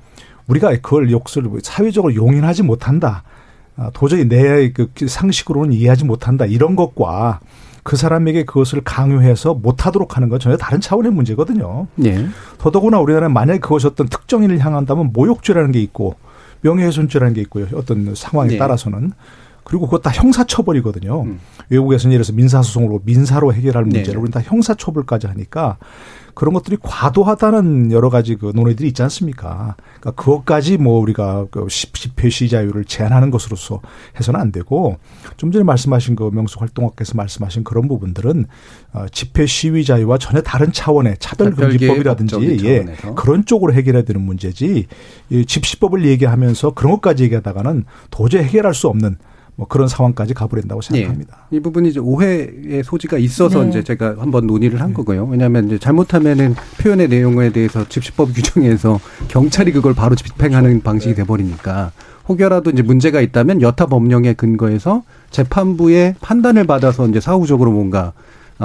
우리가 그걸 욕설을 사회적으로 용인하지 못한다. 아, 도저히 내 그 상식으로는 이해하지 못한다. 이런 것과 그 사람에게 그것을 강요해서 못하도록 하는 건 전혀 다른 차원의 문제거든요. 네. 더더구나 우리나라는 만약에 그것이 어떤 특정인을 향한다면 모욕죄라는 게 있고 명예훼손죄라는 게 있고요. 어떤 상황에 네. 따라서는. 그리고 그것 다 형사처벌이거든요. 음. 외국에서는 예를 들어서 민사소송으로 민사로 해결할 네. 문제를 네. 우리는 다 형사처벌까지 하니까 그런 것들이 과도하다는 여러 가지 그 논의들이 있지 않습니까? 그러니까 그것까지 뭐 우리가 그 집회 시자유를 제한하는 것으로서 해서는 안 되고 좀 전에 말씀하신 그 명수 활동학께서 말씀하신 그런 부분들은 어, 집회 시위 자유와 전혀 다른 차원의 차별금지법이라든지 예, 그런 쪽으로 해결해야 되는 문제지 이 집시법을 얘기하면서 그런 것까지 얘기하다가는 도저히 해결할 수 없는 뭐 그런 상황까지 가버린다고 생각합니다. 네. 이 부분이 이제 오해의 소지가 있어서 네. 이제 제가 한번 논의를 한 네. 거고요. 왜냐하면 이제 잘못하면은 표현의 내용에 대해서 집시법 규정에서 경찰이 그걸 바로 집행하는 그렇죠. 방식이 네. 돼 버리니까 혹여라도 이제 문제가 있다면 여타 법령에 근거해서 재판부의 판단을 받아서 이제 사후적으로 뭔가 아,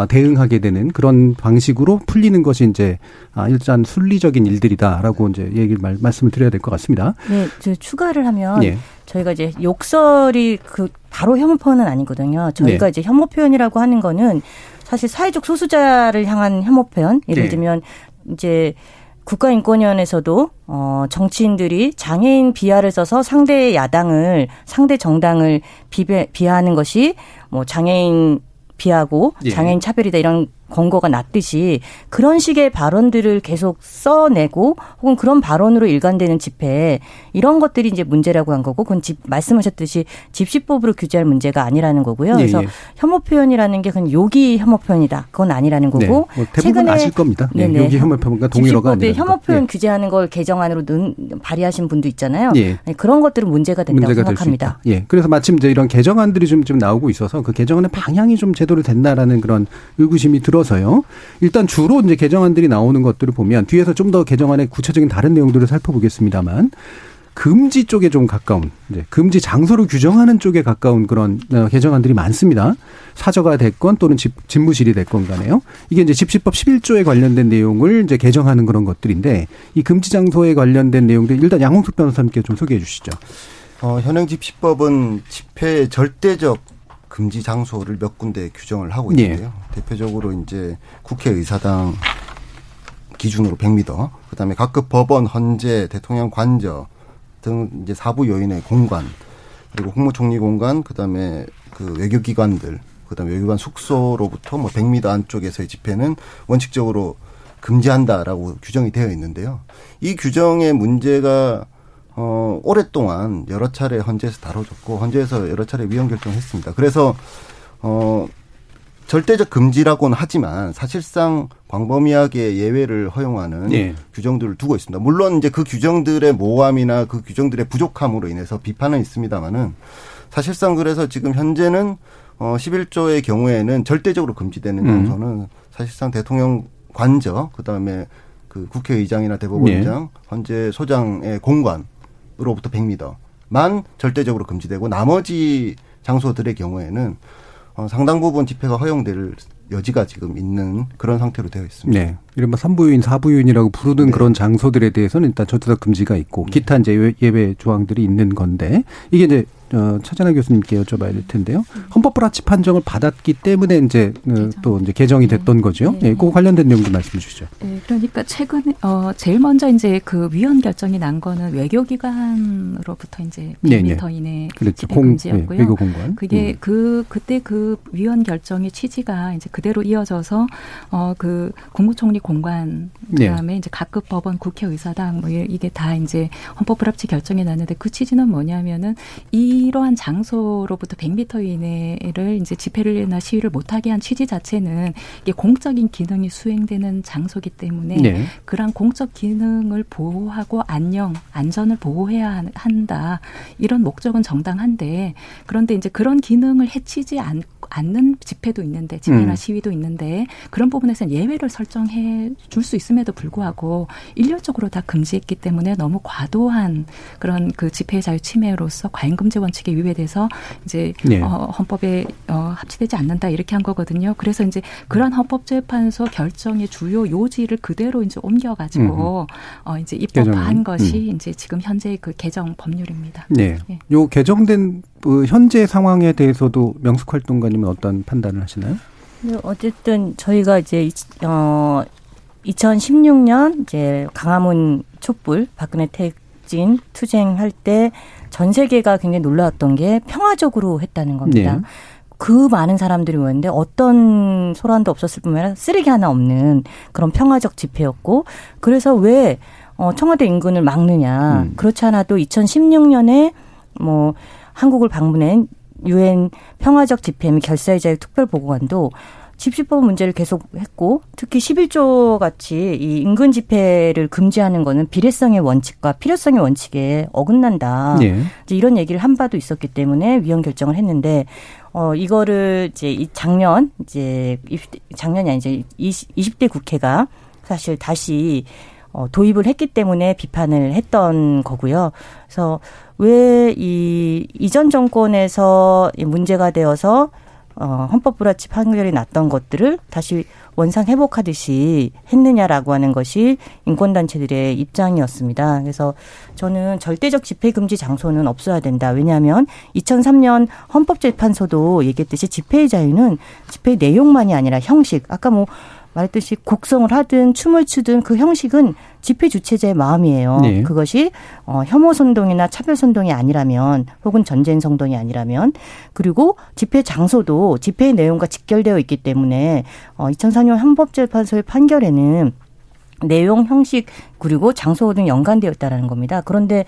대응하게 되는 그런 방식으로 풀리는 것이 이제 아, 일단 순리적인 일들이다라고 이제 얘기를 말, 말씀을 드려야 될 것 같습니다. 네, 저 추가를 하면 예. 저희가 이제 욕설이 그 바로 혐오 표현은 아니거든요. 저희가 네. 이제 혐오 표현이라고 하는 거는 사실 사회적 소수자를 향한 혐오 표현, 예를 네. 들면 이제 국가인권위원회에서도 어 정치인들이 장애인 비하를 써서 상대 야당을 상대 정당을 비배, 비하하는 것이 뭐 장애인 비하고 예. 장애인 차별이다 이런 권고가 났듯이 그런 식의 발언들을 계속 써내고 혹은 그런 발언으로 일관되는 집회 이런 것들이 이제 문제라고 한 거고 그건 집 말씀하셨듯이 집시법으로 규제할 문제가 아니라는 거고요. 예, 그래서 예. 혐오 표현이라는 게 그냥 욕이 혐오 표현이다. 그건 아니라는 거고. 네. 뭐 대부분 아실 겁니다. 네, 욕이 혐오 표현과 동일어가 아니라. 혐오 표현 예. 규제하는 걸 개정안으로 는 발의하신 분도 있잖아요. 예. 네, 그런 것들은 문제가 된다고 문제가 생각합니다. 예. 그래서 마침 이제 이런 개정안들이 좀, 좀 나오고 있어서 그 개정안의 방향이 좀 제대로 됐나라는 그런 의구심이 들어 들어서요. 일단 주로 이제 개정안들이 나오는 것들을 보면 뒤에서 좀 더 개정안의 구체적인 다른 내용들을 살펴보겠습니다만 금지 쪽에 좀 가까운 이제 금지 장소를 규정하는 쪽에 가까운 그런 어, 개정안들이 많습니다. 사저가 됐건 또는 집, 집무실이 됐건 간에요. 이게 이제 집시법 11조에 관련된 내용을 이제 개정하는 그런 것들인데 이 금지 장소에 관련된 내용들 일단 양홍숙 변호사님께 좀 소개해 주시죠. 어, 현행 집시법은 집회의 절대적 금지 장소를 몇 군데 규정을 하고 네. 있는데요. 네. 대표적으로 이제 국회의사당 기준으로 100m, 그다음에 각급 법원, 헌재, 대통령 관저 등 이제 사부 요인의 공간, 그리고 국무총리 공간, 그다음에 그 외교기관들, 그다음에 외교관 숙소로부터 뭐 100m 안쪽에서의 집회는 원칙적으로 금지한다라고 규정이 되어 있는데요. 이 규정의 문제가 어, 오랫동안 여러 차례 헌재에서 다뤄졌고, 헌재에서 여러 차례 위헌 결정을 했습니다. 그래서, 어, 절대적 금지라고는 하지만 사실상 광범위하게 예외를 허용하는 네. 규정들을 두고 있습니다. 물론 이제 그 규정들의 모함이나 그 규정들의 부족함으로 인해서 비판은 있습니다만은 사실상 그래서 지금 현재는 어 11조의 경우에는 절대적으로 금지되는 음. 사실상 대통령 관저 그다음에 그 국회의장이나 대법원장, 네. 헌재 소장의 공관 으로부터 100m만 절대적으로 금지되고 나머지 장소들의 경우에는 어, 상당 부분 집회가 허용될 여지가 지금 있는 그런 상태로 되어 있습니다. 네. 이른바 3부유인, 4부유인이라고 부르는 네. 그런 장소들에 대해서는 일단 절대적 금지가 있고 네. 기타 이제 예외 조항들이 있는 건데 이게 이제 어, 차전하 교수님께 여쭤봐야 될 텐데요. 헌법 불합치 판정을 받았기 때문에 이제 어, 또 이제 개정이 됐던 거죠. 네, 네. 그 관련된 내용도 말씀해 주시죠. 네, 그러니까 최근에 어 제일 먼저 이제 그 위헌 결정이 난 거는 외교 기관으로부터 이제 100m 네, 이내 그렇죠. 집회 금지였고요. 네, 외교 공간. 그게 음. 그 그때 그 위헌 결정의 취지가 이제 그대로 이어져서 어 그 국무총리 공관 네. 그다음에 이제 각급 법원 국회 의사당 뭐 이게 다 이제 헌법 불합치 결정이 났는데 그 취지는 뭐냐면은 이 이러한 장소로부터 100m 이내를 이제 집회를나 시위를 못하게 한 취지 자체는 이게 공적인 기능이 수행되는 장소기 때문에 네. 그러한 공적 기능을 보호하고 안녕, 안전을 보호해야 한다. 이런 목적은 정당한데 그런데 이제 그런 기능을 해치지 않, 않는 집회도 있는데 집회나 음. 시위도 있는데 그런 부분에서는 예외를 설정해 줄 수 있음에도 불구하고 일률적으로 다 금지했기 때문에 너무 과도한 그런 그 집회 자유 침해로서 과잉 금지 원칙에 위배돼서 이제 네. 어, 헌법에 어, 합치되지 않는다 이렇게 한 거거든요. 그래서 이제 그런 헌법재판소 결정의 주요 요지를 그대로 이제 옮겨가지고 음. 어, 이제 입법한 것이 음. 이제 지금 현재 그 개정 법률입니다. 네. 네. 요 개정된 그 현재 상황에 대해서도 명숙 활동가님은 어떤 판단을 하시나요? 네, 어쨌든 저희가 이제 어 2016년 이제 강화문 촛불 박근혜 택 진 투쟁할 때 전 세계가 굉장히 놀라웠던 게 평화적으로 했다는 겁니다. 네. 그 많은 사람들이 모였는데 어떤 소란도 없었을 뿐만 아니라 쓰레기 하나 없는 그런 평화적 집회였고 그래서 왜 어, 청와대 인근을 막느냐. 음. 그렇지 않아도 2016년에 뭐 한국을 방문한 유엔 평화적 집회 및 결사의자의 특별 보고관도 집시법 문제를 계속 했고 특히 11조 같이 이 인근 집회를 금지하는 거는 비례성의 원칙과 필요성의 원칙에 어긋난다. 네. 이제 이런 얘기를 한 바도 있었기 때문에 위헌 결정을 했는데 어 이거를 이제 이 작년 이제 작년이 아니 이제 20, 20 대 국회가 사실 다시 어 도입을 했기 때문에 비판을 했던 거고요. 그래서 왜 이 이전 정권에서 문제가 되어서 어, 헌법 불합치 판결이 났던 것들을 다시 원상 회복하듯이 했느냐라고 하는 것이 인권단체들의 입장이었습니다. 그래서 저는 절대적 집회 금지 장소는 없어야 된다. 왜냐하면 2003년 헌법재판소도 얘기했듯이 집회의 자유는 집회 내용만이 아니라 형식. 아까 뭐 말했듯이 곡성을 하든 춤을 추든 그 형식은 집회 주체자의 마음이에요. 네. 그것이 어, 혐오 선동이나 차별 선동이 아니라면 혹은 전쟁 선동이 아니라면 그리고 집회 장소도 집회의 내용과 직결되어 있기 때문에 어, 2004년 헌법재판소의 판결에는 내용, 형식 그리고 장소 등 연관되어 있다라는 겁니다. 그런데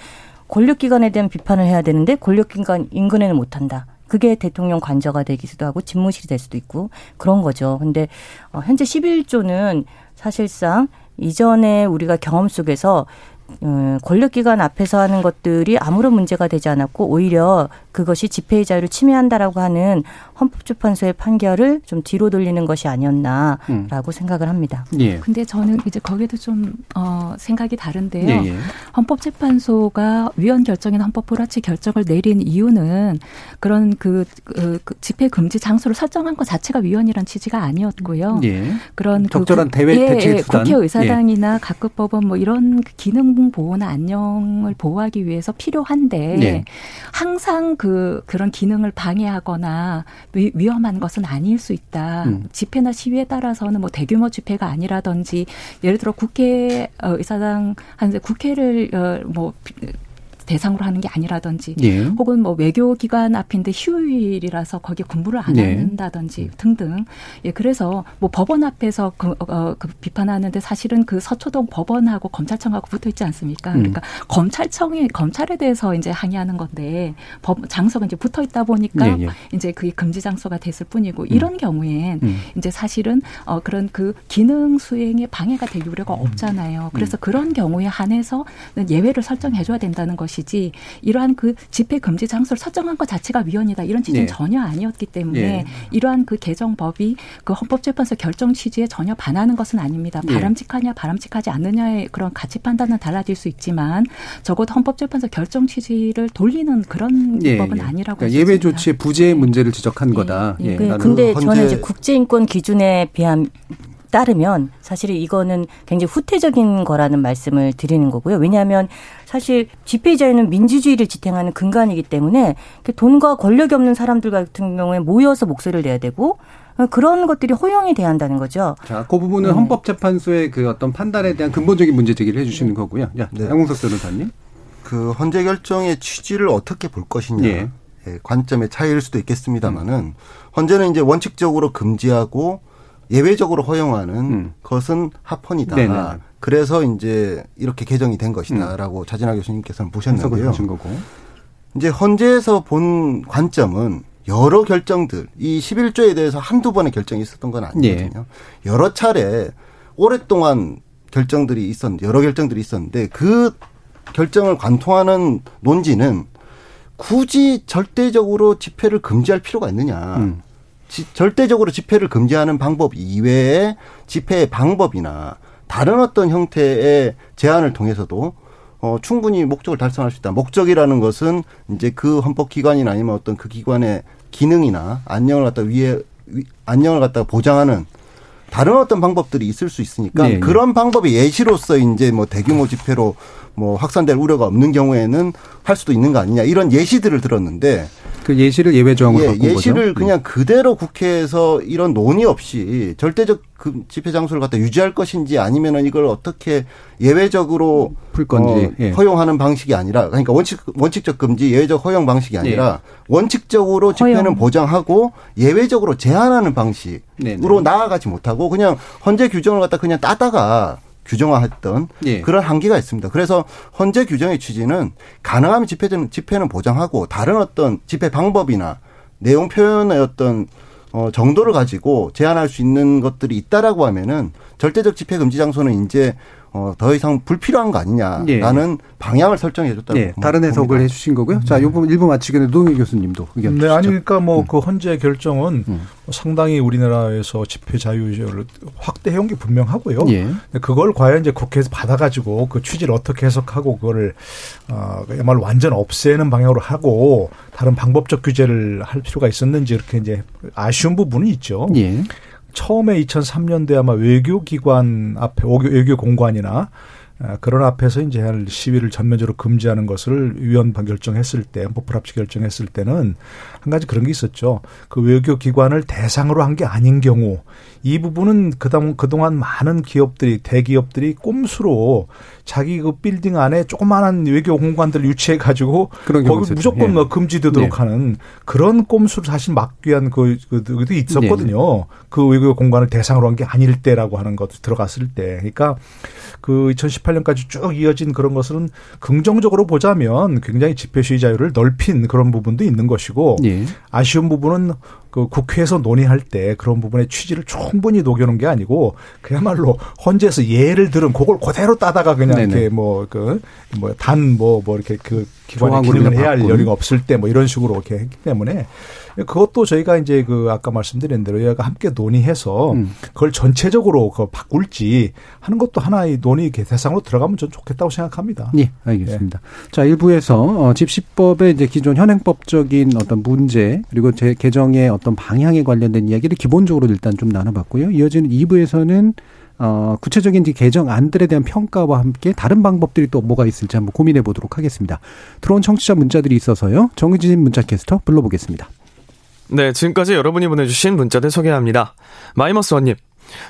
권력기관에 대한 비판을 해야 되는데 권력기관 인근에는 못한다. 그게 대통령 관저가 되기도 하고 집무실이 될 수도 있고 그런 거죠. 근데 어, 현재 11조는 사실상 이전에 우리가 경험 속에서 음, 권력기관 앞에서 하는 것들이 아무런 문제가 되지 않았고 오히려 그것이 집회의 자유를 침해한다라고 하는 헌법재판소의 판결을 좀 뒤로 돌리는 것이 아니었나라고 음. 생각을 합니다. 예. 근데 저는 이제 거기에도 좀 어, 생각이 다른데요. 예, 예. 헌법재판소가 위헌 결정인 헌법 불합치 결정을 내린 이유는 그런 그, 그, 그 집회 금지 장소를 설정한 것 자체가 위헌이란 취지가 아니었고요. 예. 그런 그 적절한 그, 대외 대책 예, 국회 의사당이나 예. 각급 법원 뭐 이런 기능 보호나 안녕을 보호하기 위해서 필요한데 예. 항상 그 그런 기능을 방해하거나 위, 험한 것은 아닐 수 있다. 음. 집회나 시위에 따라서는 뭐 대규모 집회가 아니라든지 예를 들어 국회 어, 의사당 한 국회를 어, 뭐 대상으로 하는 게 아니라든지 예. 혹은 뭐 외교 기관 앞인데 휴일이라서 거기에 근무를 안 예. 한다든지 등등. 예, 그래서 뭐 법원 앞에서 그, 어, 그 비판하는데 사실은 그 서초동 법원하고 검찰청하고 붙어 있지 않습니까? 음. 그러니까 검찰청이 검찰에 대해서 이제 항의하는 건데 법 장소가 이제 붙어 있다 보니까 예, 예. 이제 그게 금지 장소가 됐을 뿐이고 음. 이런 경우엔 음. 이제 사실은 어 그런 그 기능 수행에 방해가 될 우려가 음. 없잖아요. 그래서 음. 그런 경우에 한해서 예외를 설정해 줘야 된다는 것이 것이지 이러한 그 집회 금지 장소를 설정한 것 자체가 위헌이다 이런 취지는 네. 전혀 아니었기 때문에 네. 이러한 그 개정법이 그 헌법재판소 결정 취지에 전혀 반하는 것은 아닙니다. 네. 바람직하냐 바람직하지 않느냐의 그런 가치 판단은 달라질 수 있지만 적어도 헌법재판소 결정 취지를 돌리는 그런 네. 법은 아니라고 그러니까 예외 조치의 부재의 문제를 지적한 거다. 예. 예. 근데 저는 이제 국제인권 기준에 비한 따르면 사실 이거는 굉장히 후퇴적인 거라는 말씀을 드리는 거고요. 왜냐하면 사실 집회 자유는 민주주의를 지탱하는 근간이기 때문에 돈과 권력이 없는 사람들 같은 경우에 모여서 목소리를 내야 되고 그런 것들이 허용이 돼야 한다는 거죠. 자, 그 부분은 네. 헌법재판소의 그 어떤 판단에 대한 근본적인 문제 제기를 해주시는 거고요. 야, 네. 양홍석 변호사님. 그 헌재 결정의 취지를 어떻게 볼 것이냐. 예. 예 관점의 차이일 수도 있겠습니다만은 음. 헌재는 이제 원칙적으로 금지하고 예외적으로 허용하는 음. 것은 합헌이다. 네네. 그래서 이제 이렇게 개정이 된 것이다라고 음. 자진아 교수님께서는 보셨는데요. 이제 헌재에서 본 관점은 여러 결정들 이 11조에 대해서 한두 번의 결정이 있었던 건 아니거든요. 예. 여러 차례 오랫동안 결정들이 있었는데 여러 결정들이 있었는데 그 결정을 관통하는 논지는 굳이 절대적으로 집회를 금지할 필요가 있느냐. 음. 지, 절대적으로 집회를 금지하는 방법 이외에 집회의 방법이나 다른 어떤 형태의 제한을 통해서도 어, 충분히 목적을 달성할 수 있다. 목적이라는 것은 이제 그 헌법기관이나 아니면 어떤 그 기관의 기능이나 안녕을 갖다 위에 위, 안녕을 갖다가 보장하는 다른 어떤 방법들이 있을 수 있으니까 네, 네. 그런 방법이 예시로서 이제 뭐 대규모 집회로 뭐 확산될 우려가 없는 경우에는 할 수도 있는 거 아니냐 이런 예시들을 들었는데 그 예시를 예외 조항으로 예, 바꾼 예시를 거죠? 그냥 네. 그대로 국회에서 이런 논의 없이 절대적 그 집회 장소를 갖다 유지할 것인지 아니면은 이걸 어떻게 예외적으로 풀 건지 어, 예. 허용하는 방식이 아니라 그러니까 원칙 원칙적 금지 예외적 허용 방식이 아니라 예. 원칙적으로 집회는 허용. 보장하고 예외적으로 제한하는 방식으로 네네. 네. 나아가지 못하고 그냥 헌재 규정을 갖다 그냥 따다가 규정화했던 예. 그런 한계가 있습니다. 그래서 헌재 규정의 취지는 가능하면 집회는 집회는 보장하고 다른 어떤 집회 방법이나 내용 표현의 어떤 어 정도를 가지고 제한할 수 있는 것들이 있다라고 하면은 절대적 집회 금지 장소는 이제 어, 더 이상 불필요한 거 아니냐라는 예. 방향을 설정해 줬다고. 네, 다른 해석을 해 주신 거고요. 자, 요 부분 일부 마치기 전에 노영 교수님도 의견 네, 아니 그러니까 뭐그 음. 헌재 결정은 음. 상당히 우리나라에서 집회 자유를 확대해 온 게 분명하고요. 예. 그걸 과연 이제 국회에서 받아 가지고 그 취지를 어떻게 해석하고 그거를 어 야말로 완전 없애는 방향으로 하고 다른 방법적 규제를 할 필요가 있었는지 이렇게 이제 아쉬운 부분은 있죠. 예. 처음에 2003년도에 아마 외교기관 앞에 외교 공관이나 아, 그런 앞에서 이제 시위를 전면적으로 금지하는 것을 위원반 결정했을 때, 법불합치 결정했을 때는 한 가지 그런 게 있었죠. 그 외교 기관을 대상으로 한 게 아닌 경우 이 부분은 그동 그동안 많은 기업들이 대기업들이 꼼수로 자기 그 빌딩 안에 조그마한 외교 공간들을 유치해 가지고 거기 무조건 예. 뭐 금지되도록 예. 하는 그런 꼼수를 사실 막기 위한 그, 그, 그도 있었거든요. 예. 그 외교 공간을 대상으로 한 게 아닐 때라고 하는 것도 들어갔을 때. 그러니까 그 2018년까지 쭉 이어진 그런 것은 긍정적으로 보자면 굉장히 집회 시위 자유를 넓힌 그런 부분도 있는 것이고 예. 아쉬운 부분은 그 국회에서 논의할 때 그런 부분의 취지를 충분히 녹여놓은 게 아니고 그야말로 헌재에서 예를 들은 그걸 그대로 따다가 그냥 네네. 이렇게 뭐그뭐단 뭐뭐 뭐, 뭐 이렇게 그 기관의 기능을 해야 할 여유가 없을 때 뭐 이런 식으로 이렇게 했기 때문에 그것도 저희가 이제 그 아까 말씀드린 대로 여야가 함께 논의해서 음. 그걸 전체적으로 그 바꿀지 하는 것도 하나의 논의 대상으로 들어가면 전 좋겠다고 생각합니다. 예, 알겠습니다. 예. 자, 1부에서 어, 집시법의 이제 기존 현행법적인 어떤 문제 그리고 제 개정의 어떤 방향에 관련된 이야기를 기본적으로 일단 좀 나눠봤고요. 이어지는 2부에서는 어, 구체적인 개정안들에 대한 평가와 함께 다른 방법들이 또 뭐가 있을지 한번 고민해 보도록 하겠습니다. 들어온 청취자 문자들이 있어서요. 정의진 문자캐스터 불러보겠습니다. 네, 지금까지 여러분이 보내주신 문자들 소개합니다. 마이머스 원님.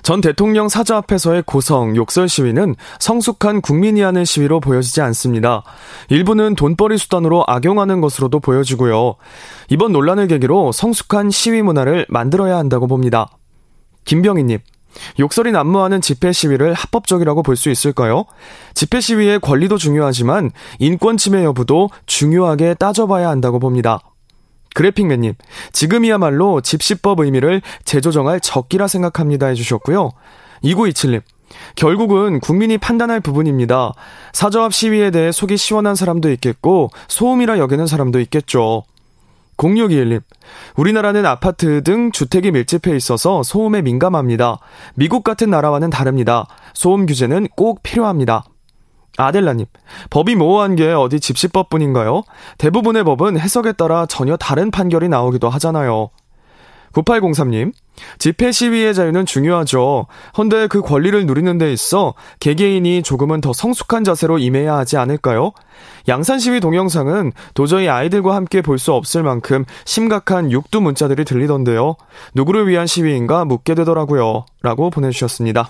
전 대통령 사저 앞에서의 고성, 욕설 시위는 성숙한 국민이 하는 시위로 보여지지 않습니다. 일부는 돈벌이 수단으로 악용하는 것으로도 보여지고요. 이번 논란을 계기로 성숙한 시위 문화를 만들어야 한다고 봅니다. 김병희님. 욕설이 난무하는 집회 시위를 합법적이라고 볼 수 있을까요? 집회 시위의 권리도 중요하지만 인권 침해 여부도 중요하게 따져봐야 한다고 봅니다. 그래픽맨님, 지금이야말로 집시법 의미를 재조정할 적기라 생각합니다 해주셨고요. 2927님, 결국은 국민이 판단할 부분입니다. 사저합 시위에 대해 속이 시원한 사람도 있겠고, 소음이라 여기는 사람도 있겠죠. 0621님, 우리나라는 아파트 등 주택이 밀집해 있어서 소음에 민감합니다. 미국 같은 나라와는 다릅니다. 소음 규제는 꼭 필요합니다. 아델라님, 법이 모호한 게 어디 집시법뿐인가요? 대부분의 법은 해석에 따라 전혀 다른 판결이 나오기도 하잖아요. 9803님, 집회 시위의 자유는 중요하죠. 헌데 그 권리를 누리는 데 있어 개개인이 조금은 더 성숙한 자세로 임해야 하지 않을까요? 양산 시위 동영상은 도저히 아이들과 함께 볼 수 없을 만큼 심각한 육두 문자들이 들리던데요. 누구를 위한 시위인가 묻게 되더라고요. 라고 보내주셨습니다.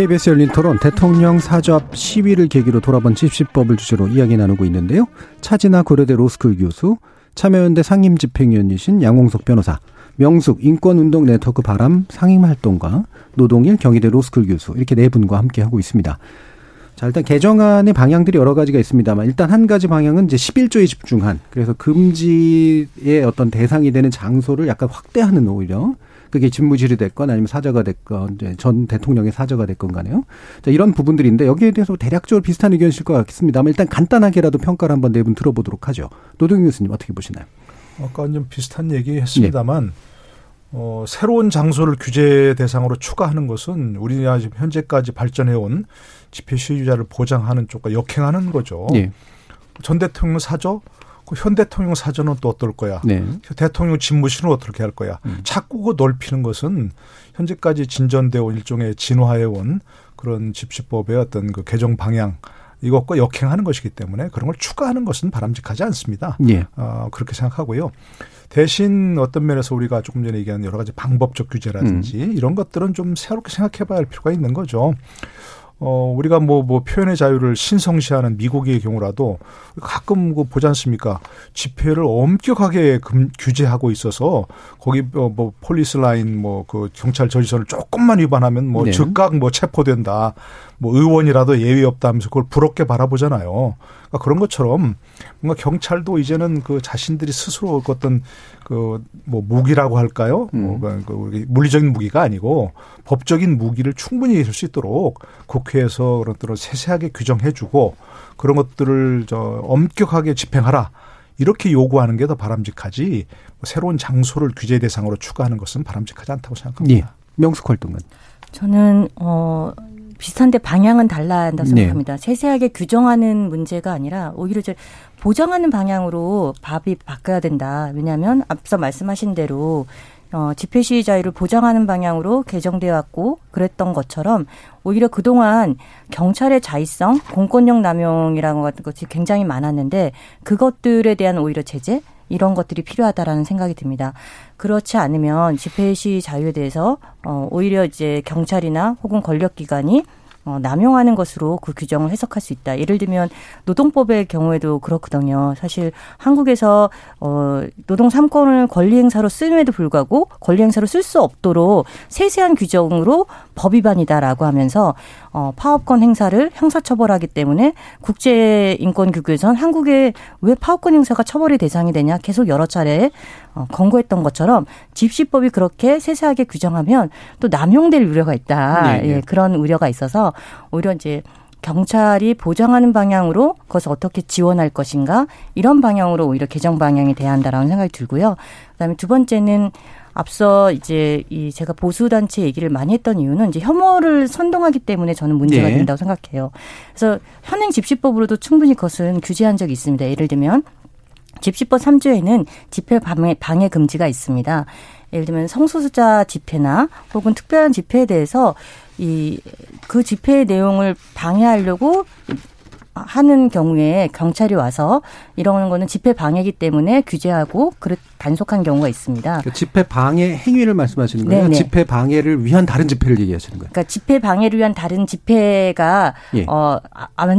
KBS 열린 토론 대통령 사저앞 시위를 계기로 돌아본 집시법을 주제로 이야기 나누고 있는데요. 차진아 고려대 로스쿨 교수, 참여연대 상임 집행위원이신 양홍석 변호사, 명숙 인권운동 네트워크 바람 상임활동가, 노동일 경희대 로스쿨 교수 이렇게 네 분과 함께 하고 있습니다. 자, 일단 개정안의 방향들이 여러 가지가 있습니다만 일단 한 가지 방향은 이제 11조에 집중한 그래서 금지의 어떤 대상이 되는 장소를 약간 확대하는 오히려 그게 집무실이 됐건 아니면 사저가 됐건 전 대통령의 사저가 됐건 간에요. 자, 이런 부분들인데 여기에 대해서 대략적으로 비슷한 의견이실 것 같습니다만 일단 간단하게라도 평가를 한번 네 분 들어보도록 하죠. 노동 교수님 어떻게 보시나요? 아까 좀 비슷한 얘기 했습니다만 네. 어, 새로운 장소를 규제 대상으로 추가하는 것은 우리나라 지금 현재까지 발전해온 집회 시위자를 보장하는 쪽과 역행하는 거죠. 네. 전 대통령 사저 그 현 대통령 사전은 또 어떨 거야? 네. 대통령 집무실은 어떻게 할 거야? 음. 자꾸 그 넓히는 것은 현재까지 진전되어 온 일종의 진화해 온 그런 집시법의 어떤 그 개정 방향 이것과 역행하는 것이기 때문에 그런 걸 추가하는 것은 바람직하지 않습니다. 예. 어, 그렇게 생각하고요. 대신 어떤 면에서 우리가 조금 전에 얘기한 여러 가지 방법적 규제라든지 음. 이런 것들은 좀 새롭게 생각해 봐야 할 필요가 있는 거죠. 어, 우리가 뭐, 뭐 표현의 자유를 신성시하는 미국의 경우라도 가끔 그 보지 않습니까? 집회를 엄격하게 금, 규제하고 있어서 거기 뭐, 뭐 폴리스 라인 뭐 그 경찰 저지선을 조금만 위반하면 뭐 네. 즉각 뭐 체포된다. 뭐 의원이라도 예외 없다 하면서 그걸 부럽게 바라보잖아요. 그러니까 그런 것처럼 뭔가 경찰도 이제는 그 자신들이 스스로 어떤 그 뭐 무기라고 할까요? 뭐 음. 뭐그 물리적인 무기가 아니고 법적인 무기를 충분히 쓸수 있도록 국회에서 그런 것들을 세세하게 규정해주고 그런 것들을 저 엄격하게 집행하라. 이렇게 요구하는 게 더 바람직하지 뭐 새로운 장소를 규제 대상으로 추가하는 것은 바람직하지 않다고 생각합니다. 예. 명숙 활동은 저는 어 비슷한데 방향은 달라야 한다고 네. 생각합니다. 네. 세세하게 규정하는 문제가 아니라 오히려 이제 보장하는 방향으로 밥이 바꿔야 된다. 왜냐하면 앞서 말씀하신 대로 어, 집회 시위 자유를 보장하는 방향으로 개정되어 왔고 그랬던 것처럼 오히려 그동안 경찰의 자의성, 공권력 남용이라는 것이 굉장히 많았는데 그것들에 대한 오히려 제재 이런 것들이 필요하다라는 생각이 듭니다. 그렇지 않으면 집회 시 자유에 대해서 어 오히려 이제 경찰이나 혹은 권력 기관이 어, 남용하는 것으로 그 규정을 해석할 수 있다. 예를 들면 노동법의 경우에도 그렇거든요. 사실 한국에서 어, 노동 3권을 권리 행사로 쓰임에도 불구하고 권리 행사로 쓸 수 없도록 세세한 규정으로 법 위반이다라고 하면서 어, 파업권 행사를 형사처벌하기 때문에 국제인권규규에선 한국에 왜 파업권 행사가 처벌의 대상이 되냐 계속 여러 차례 어, 권고했던 것처럼 집시법이 그렇게 세세하게 규정하면 또 남용될 우려가 있다. 네, 네. 예, 그런 우려가 있어서 오히려 이제 경찰이 보장하는 방향으로 그것을 어떻게 지원할 것인가 이런 방향으로 오히려 개정 방향이 돼야 한다라는 생각이 들고요. 그다음에 두 번째는 앞서 이제 이 제가 보수 단체 얘기를 많이 했던 이유는 이제 혐오를 선동하기 때문에 저는 문제가 네. 된다고 생각해요. 그래서 현행 집시법으로도 충분히 그것은 규제한 적이 있습니다. 예를 들면 집시법 3조에는 집회 방해, 방해 금지가 있습니다. 예를 들면 성소수자 집회나 혹은 특별한 집회에 대해서 이 그 집회의 내용을 방해하려고 하는 경우에 경찰이 와서 이러는 거는 집회 방해이기 때문에 규제하고 그렇 단속한 경우가 있습니다. 그 집회 방해 행위를 말씀하시는 거예요? 네네. 집회 방해를 위한 다른 집회를 얘기하시는 거예요? 그러니까 집회 방해를 위한 다른 집회가 예. 어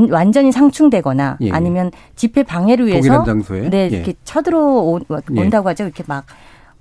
완전히 상충되거나 예. 아니면 집회 방해를 위해서 장소에 네 예. 이렇게 쳐들어온다고 예. 하죠. 이렇게 막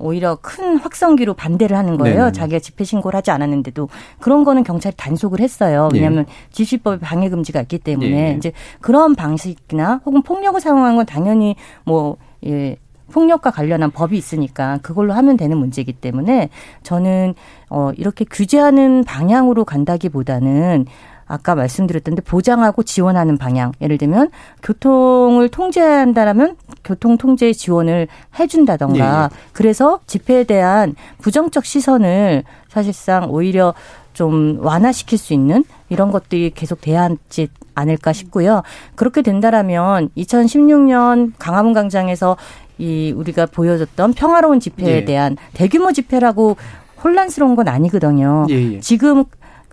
오히려 큰 확성기로 반대를 하는 거예요. 네네. 자기가 집회 신고를 하지 않았는데도 그런 거는 경찰이 단속을 했어요. 왜냐하면 예. 지시법에 방해 금지가 있기 때문에 예. 이제 그런 방식이나 혹은 폭력을 사용한 건 당연히 뭐 예. 폭력과 관련한 법이 있으니까 그걸로 하면 되는 문제이기 때문에 저는 어 이렇게 규제하는 방향으로 간다기보다는 아까 말씀드렸던데 보장하고 지원하는 방향. 예를 들면 교통을 통제한다라면 교통 통제 지원을 해준다던가. 예, 예. 그래서 집회에 대한 부정적 시선을 사실상 오히려 좀 완화시킬 수 있는 이런 것들이 계속 돼야 하지 않을까 싶고요. 그렇게 된다라면 2016년 강화문 광장에서 이 우리가 보여줬던 평화로운 집회에 예. 대한 대규모 집회라고 혼란스러운 건 아니거든요. 예, 예. 지금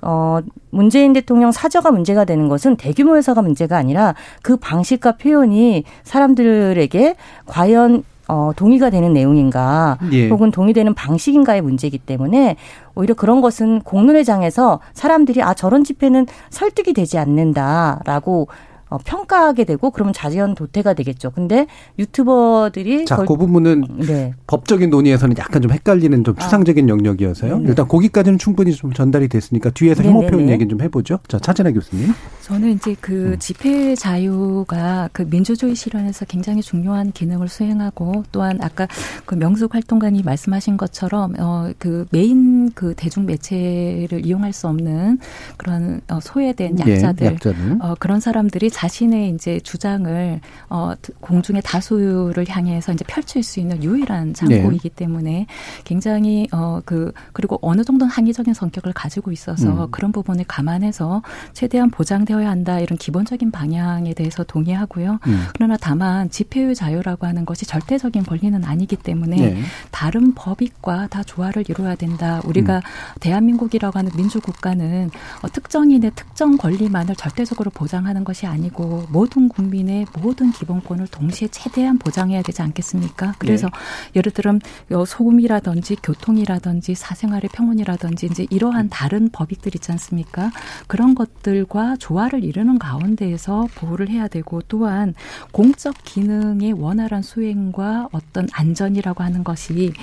어, 문재인 대통령 사저가 문제가 되는 것은 대규모 회사가 문제가 아니라 그 방식과 표현이 사람들에게 과연 어, 동의가 되는 내용인가 예. 혹은 동의되는 방식인가의 문제이기 때문에 오히려 그런 것은 공론회장에서 사람들이 아 저런 집회는 설득이 되지 않는다라고 어, 평가하게 되고 그러면 자연 도태가 되겠죠. 근데 유튜버들이 자, 그 부분은 네. 법적인 논의에서는 약간 좀 헷갈리는 좀 아. 추상적인 아. 영역이어서요. 네 일단 거기까지는 충분히 좀 전달이 됐으니까 뒤에서 혐오 표현 얘기 좀 해보죠. 자, 차진아 교수님. 저는 이제 그 음. 집회 자유가 그 민주주의 실현에서 굉장히 중요한 기능을 수행하고 또한 아까 그 명숙 활동가님 말씀하신 것처럼 어 그 메인 그 대중 매체를 이용할 수 없는 그런 어 소외된 예, 약자들, 예, 약자들. 어 그런 사람들이 자신의 이제 주장을 어 공중의 다수를 향해서 이제 펼칠 수 있는 유일한 장고이기 네. 때문에 굉장히 어 그 그리고 어느 정도는 항의적인 성격을 가지고 있어서 음. 그런 부분을 감안해서 최대한 보장되어야 한다 이런 기본적인 방향에 대해서 동의하고요. 음. 그러나 다만 집회의 자유라고 하는 것이 절대적인 권리는 아니기 때문에 네. 다른 법익과 다 조화를 이루어야 된다. 우리가 음. 대한민국이라고 하는 민주국가는 어, 특정인의 특정 권리만을 절대적으로 보장하는 것이 아니 아니고 모든 국민의 모든 기본권을 동시에 최대한 보장해야 되지 않겠습니까? 그래서 네. 예를 들면 소금이라든지 교통이라든지 사생활의 평온이라든지 이제 이러한 다른 법익들 있지 않습니까? 그런 것들과 조화를 이루는 가운데에서 보호를 해야 되고 또한 공적 기능의 원활한 수행과 어떤 안전이라고 하는 것이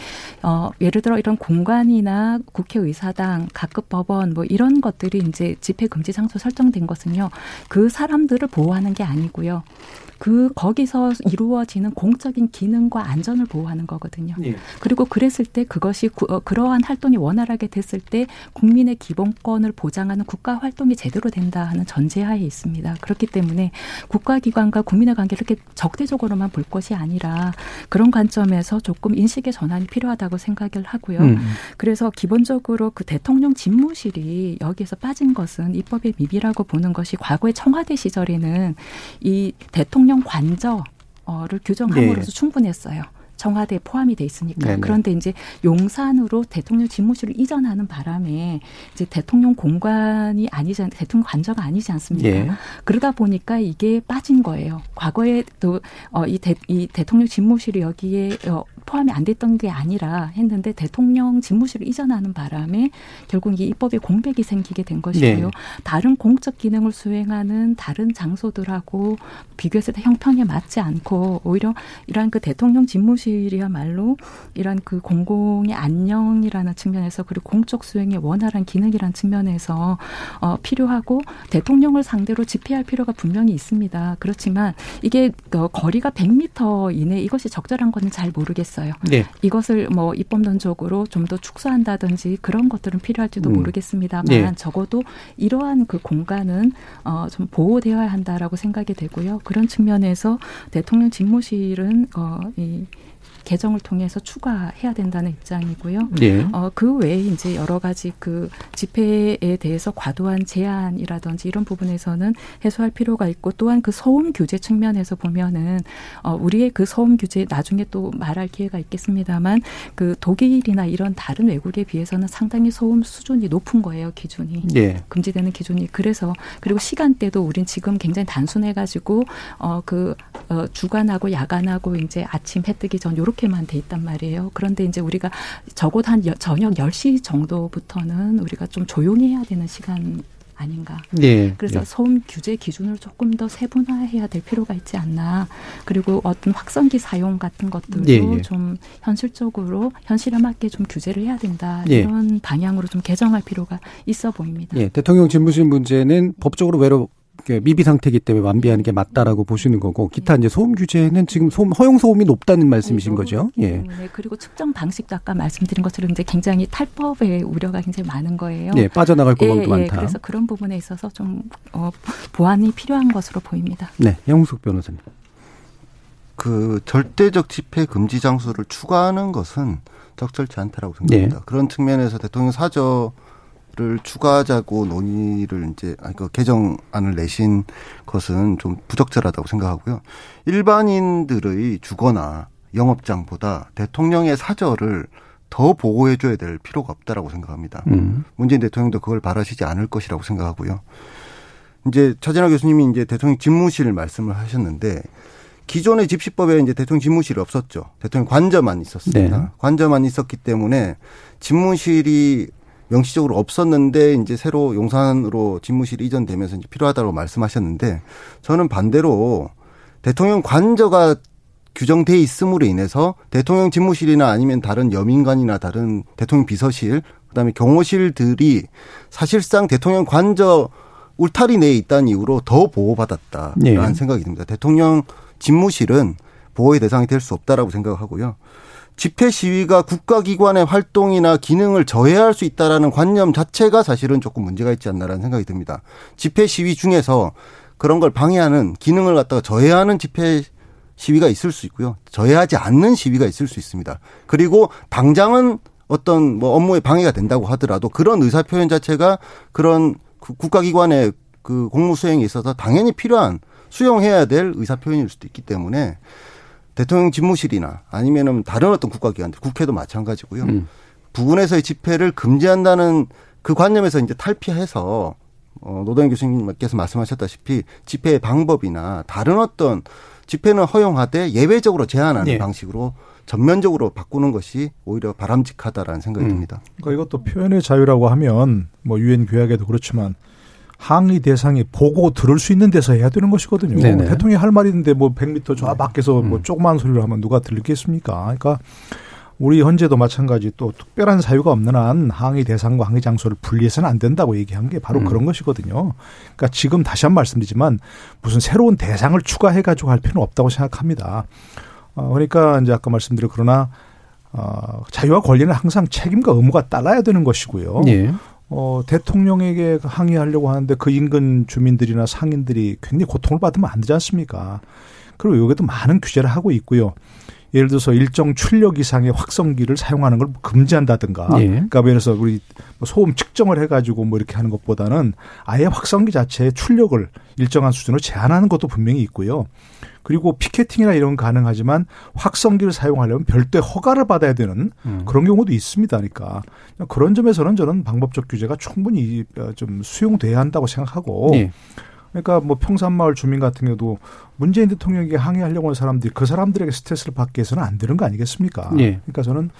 어 예를 들어 이런 공간이나 국회의사당, 각급 법원 뭐 이런 것들이 이제 집회 금지 장소 설정된 것은요. 그 사람들을 보호하는 게 아니고요. 그 거기서 이루어지는 공적인 기능과 안전을 보호하는 거거든요. 예. 그리고 그랬을 때 그것이 구, 어, 그러한 활동이 원활하게 됐을 때 국민의 기본권을 보장하는 국가 활동이 제대로 된다 하는 전제하에 있습니다. 그렇기 때문에 국가기관과 국민의 관계를 이렇게 적대적으로만 볼 것이 아니라 그런 관점에서 조금 인식의 전환이 필요하다고 생각을 하고요. 음. 그래서 기본적으로 그 대통령 집무실이 여기에서 빠진 것은 입법의 미비라고 보는 것이 과거의 청와대 시절에는 이 대통령 대통령 관저를 규정함으로써 네. 충분했어요. 청와대에 포함이 돼 있으니까. 네네. 그런데 이제 용산으로 대통령 집무실을 이전하는 바람에 이제 대통령 공간이 아니지 대통령 관저가 아니지 않습니까? 예. 그러다 보니까 이게 빠진 거예요. 과거에 또어이 이 대통령 집무실이 여기에 어 포함이 안 됐던 게 아니라 했는데 대통령 집무실을 이전하는 바람에 결국 이 입법에 공백이 생기게 된 것이고요. 네. 다른 공적 기능을 수행하는 다른 장소들하고 비교했을 때 형평에 맞지 않고 오히려 이러한 그 대통령 집무실 이야말로 이러한 그 공공의 안녕이라는 측면에서 그리고 공적 수행의 원활한 기능이라는 측면에서 어 필요하고 대통령을 상대로 집회할 필요가 분명히 있습니다. 그렇지만 이게 어, 거리가 100m 이내 이것이 적절한 건지 잘 모르겠어요. 네. 이것을 뭐 입법론적으로 좀 더 축소한다든지 그런 것들은 필요할지도 음. 모르겠습니다만 네. 적어도 이러한 그 공간은 어, 좀 보호되어야 한다라고 생각이 되고요. 그런 측면에서 대통령 집무실은 어, 이 개정을 통해서 추가해야 된다는 입장이고요. 네. 어, 그 외에 이제 여러 가지 그 집회에 대해서 과도한 제한이라든지 이런 부분에서는 해소할 필요가 있고 또한 그 소음 규제 측면에서 보면은 어, 우리의 그 소음 규제 나중에 또 말할 기회가 있겠습니다만 그 독일이나 이런 다른 외국에 비해서는 상당히 소음 수준이 높은 거예요 기준이 네. 금지되는 기준이 그래서 그리고 시간대도 우린 지금 굉장히 단순해 가지고 어그 어, 주간하고 야간하고 이제 아침 해 뜨기 전 요렇게 이렇게만 돼 있단 말이에요. 그런데 이제 우리가 적어도 한 저녁 10시 정도부터는 우리가 좀 조용히 해야 되는 시간 아닌가. 네. 그래서 네. 소음 규제 기준을 조금 더 세분화해야 될 필요가 있지 않나. 그리고 어떤 확성기 사용 같은 것들도 네. 좀 현실적으로 현실에 맞게 좀 규제를 해야 된다. 네. 이런 방향으로 좀 개정할 필요가 있어 보입니다. 예. 대통령 집무실 문제는 법적으로 외로 미비 상태이기 때문에 완비하는 게 맞다라고 보시는 거고 기타 이제 소음 규제는 지금 소음 허용 소음이 높다는 말씀이신 네, 거죠. 예. 네, 그리고 측정 방식도 아까 말씀드린 것처럼 이제 굉장히 탈법의 우려가 굉장히 많은 거예요. 네, 빠져나갈 구멍도 예, 예, 많다. 그래서 그런 부분에 있어서 좀 어, 보완이 필요한 것으로 보입니다. 네, 영숙 변호사님. 그 절대적 집회 금지 장소를 추가하는 것은 적절치 않다라고 생각합니다. 네. 그런 측면에서 대통령 사저 를 추가하자고 논의를 이제 아니 그 개정안을 내신 것은 좀 부적절하다고 생각하고요. 일반인들의 주거나 영업장보다 대통령의 사절을 더 보호해 줘야 될 필요가 없다라고 생각합니다. 음. 문재인 대통령도 그걸 바라시지 않을 것이라고 생각하고요. 이제 차진화 교수님이 이제 대통령 집무실 말씀을 하셨는데 기존의 집시법에 이제 대통령 집무실이 없었죠. 대통령 관저만 있었습니다. 네. 관저만 있었기 때문에 집무실이 명시적으로 없었는데 이제 새로 용산으로 집무실이 이전되면서 이제 필요하다고 말씀하셨는데 저는 반대로 대통령 관저가 규정돼 있음으로 인해서 대통령 집무실이나 아니면 다른 여민관이나 다른 대통령 비서실 그다음에 경호실들이 사실상 대통령 관저 울타리 내에 있다는 이유로 더 보호받았다라는 네. 생각이 듭니다. 대통령 집무실은 보호의 대상이 될 수 없다라고 생각하고요. 집회 시위가 국가기관의 활동이나 기능을 저해할 수 있다라는 관념 자체가 사실은 조금 문제가 있지 않나라는 생각이 듭니다. 집회 시위 중에서 그런 걸 방해하는 기능을 갖다가 저해하는 집회 시위가 있을 수 있고요. 저해하지 않는 시위가 있을 수 있습니다. 그리고 당장은 어떤 뭐 업무에 방해가 된다고 하더라도 그런 의사 표현 자체가 그런 국가기관의 그 공무 수행에 있어서 당연히 필요한 수용해야 될 의사 표현일 수도 있기 때문에 대통령 집무실이나 아니면은 다른 어떤 국가기관들, 국회도 마찬가지고요. 음. 부근에서의 집회를 금지한다는 그 관념에서 이제 탈피해서 어, 노동 교수님께서 말씀하셨다시피 집회의 방법이나 다른 어떤 집회는 허용하되 예외적으로 제한하는 예. 방식으로 전면적으로 바꾸는 것이 오히려 바람직하다라는 생각이 음. 듭니다. 그러니까 이것도 표현의 자유라고 하면 뭐 유엔 규약에도 그렇지만 항의 대상이 보고 들을 수 있는 데서 해야 되는 것이거든요. 네네. 대통령이 할 말이 있는데 뭐 100m 저 밖에서 음. 뭐 조그만 소리를 하면 누가 들리겠습니까? 그러니까 우리 현재도 마찬가지 또 특별한 사유가 없는 한 항의 대상과 항의 장소를 분리해서는 안 된다고 얘기한 게 바로 음. 그런 것이거든요. 그러니까 지금 다시 한번 말씀드리지만 무슨 새로운 대상을 추가해 가지고 할 필요는 없다고 생각합니다. 어, 그러니까 이제 아까 말씀드린 그러나 어, 자유와 권리는 항상 책임과 의무가 따라야 되는 것이고요. 예. 어, 대통령에게 항의하려고 하는데 그 인근 주민들이나 상인들이 굉장히 고통을 받으면 안 되지 않습니까? 그리고 여기도 많은 규제를 하고 있고요. 예를 들어서 일정 출력 이상의 확성기를 사용하는 걸 금지한다든가. 예. 그러니까 들어서 우리 뭐 소음 측정을 해가지고 뭐 이렇게 하는 것보다는 아예 확성기 자체의 출력을 일정한 수준으로 제한하는 것도 분명히 있고요. 그리고 피켓팅이나 이런 건 가능하지만 확성기를 사용하려면 별도의 허가를 받아야 되는 음. 그런 경우도 있습니다. 그러니까 그런 점에서는 저는 방법적 규제가 충분히 좀 수용돼야 한다고 생각하고 네. 그러니까 뭐 평산마을 주민 같은 경우도 문재인 대통령에게 항의하려고 하는 사람들이 그 사람들에게 스트레스를 받게 해서는 안 되는 거 아니겠습니까? 네. 그러니까 저는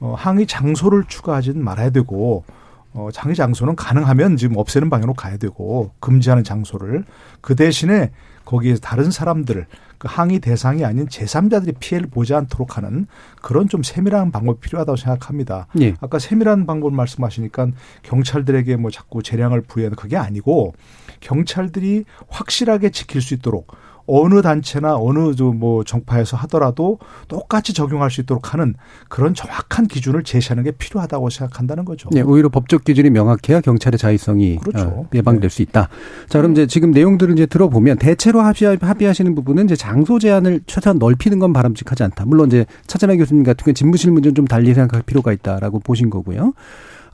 어 항의 장소를 추가하지는 말아야 되고 어, 장의 장소는 가능하면 지금 없애는 방향으로 가야 되고 금지하는 장소를 그 대신에 거기에 다른 사람들을 그 항의 대상이 아닌 제3자들이 피해를 보지 않도록 하는 그런 좀 세밀한 방법이 필요하다고 생각합니다. 예. 아까 세밀한 방법을 말씀하시니까 경찰들에게 뭐 자꾸 재량을 부여하는 그게 아니고 경찰들이 확실하게 지킬 수 있도록 어느 단체나 어느 뭐 정파에서 하더라도 똑같이 적용할 수 있도록 하는 그런 정확한 기준을 제시하는 게 필요하다고 생각한다는 거죠. 네, 오히려 법적 기준이 명확해야 경찰의 자의성이 그렇죠. 어, 예방될 네. 수 있다. 자, 그럼 이제 지금 내용들을 이제 들어보면 대체로 합의, 합의하시는 부분은 이제 장소 제한을 최소한 넓히는 건 바람직하지 않다. 물론 이제 차진아 교수님 같은 경우 집무실 문제는 좀 달리 생각할 필요가 있다라고 보신 거고요.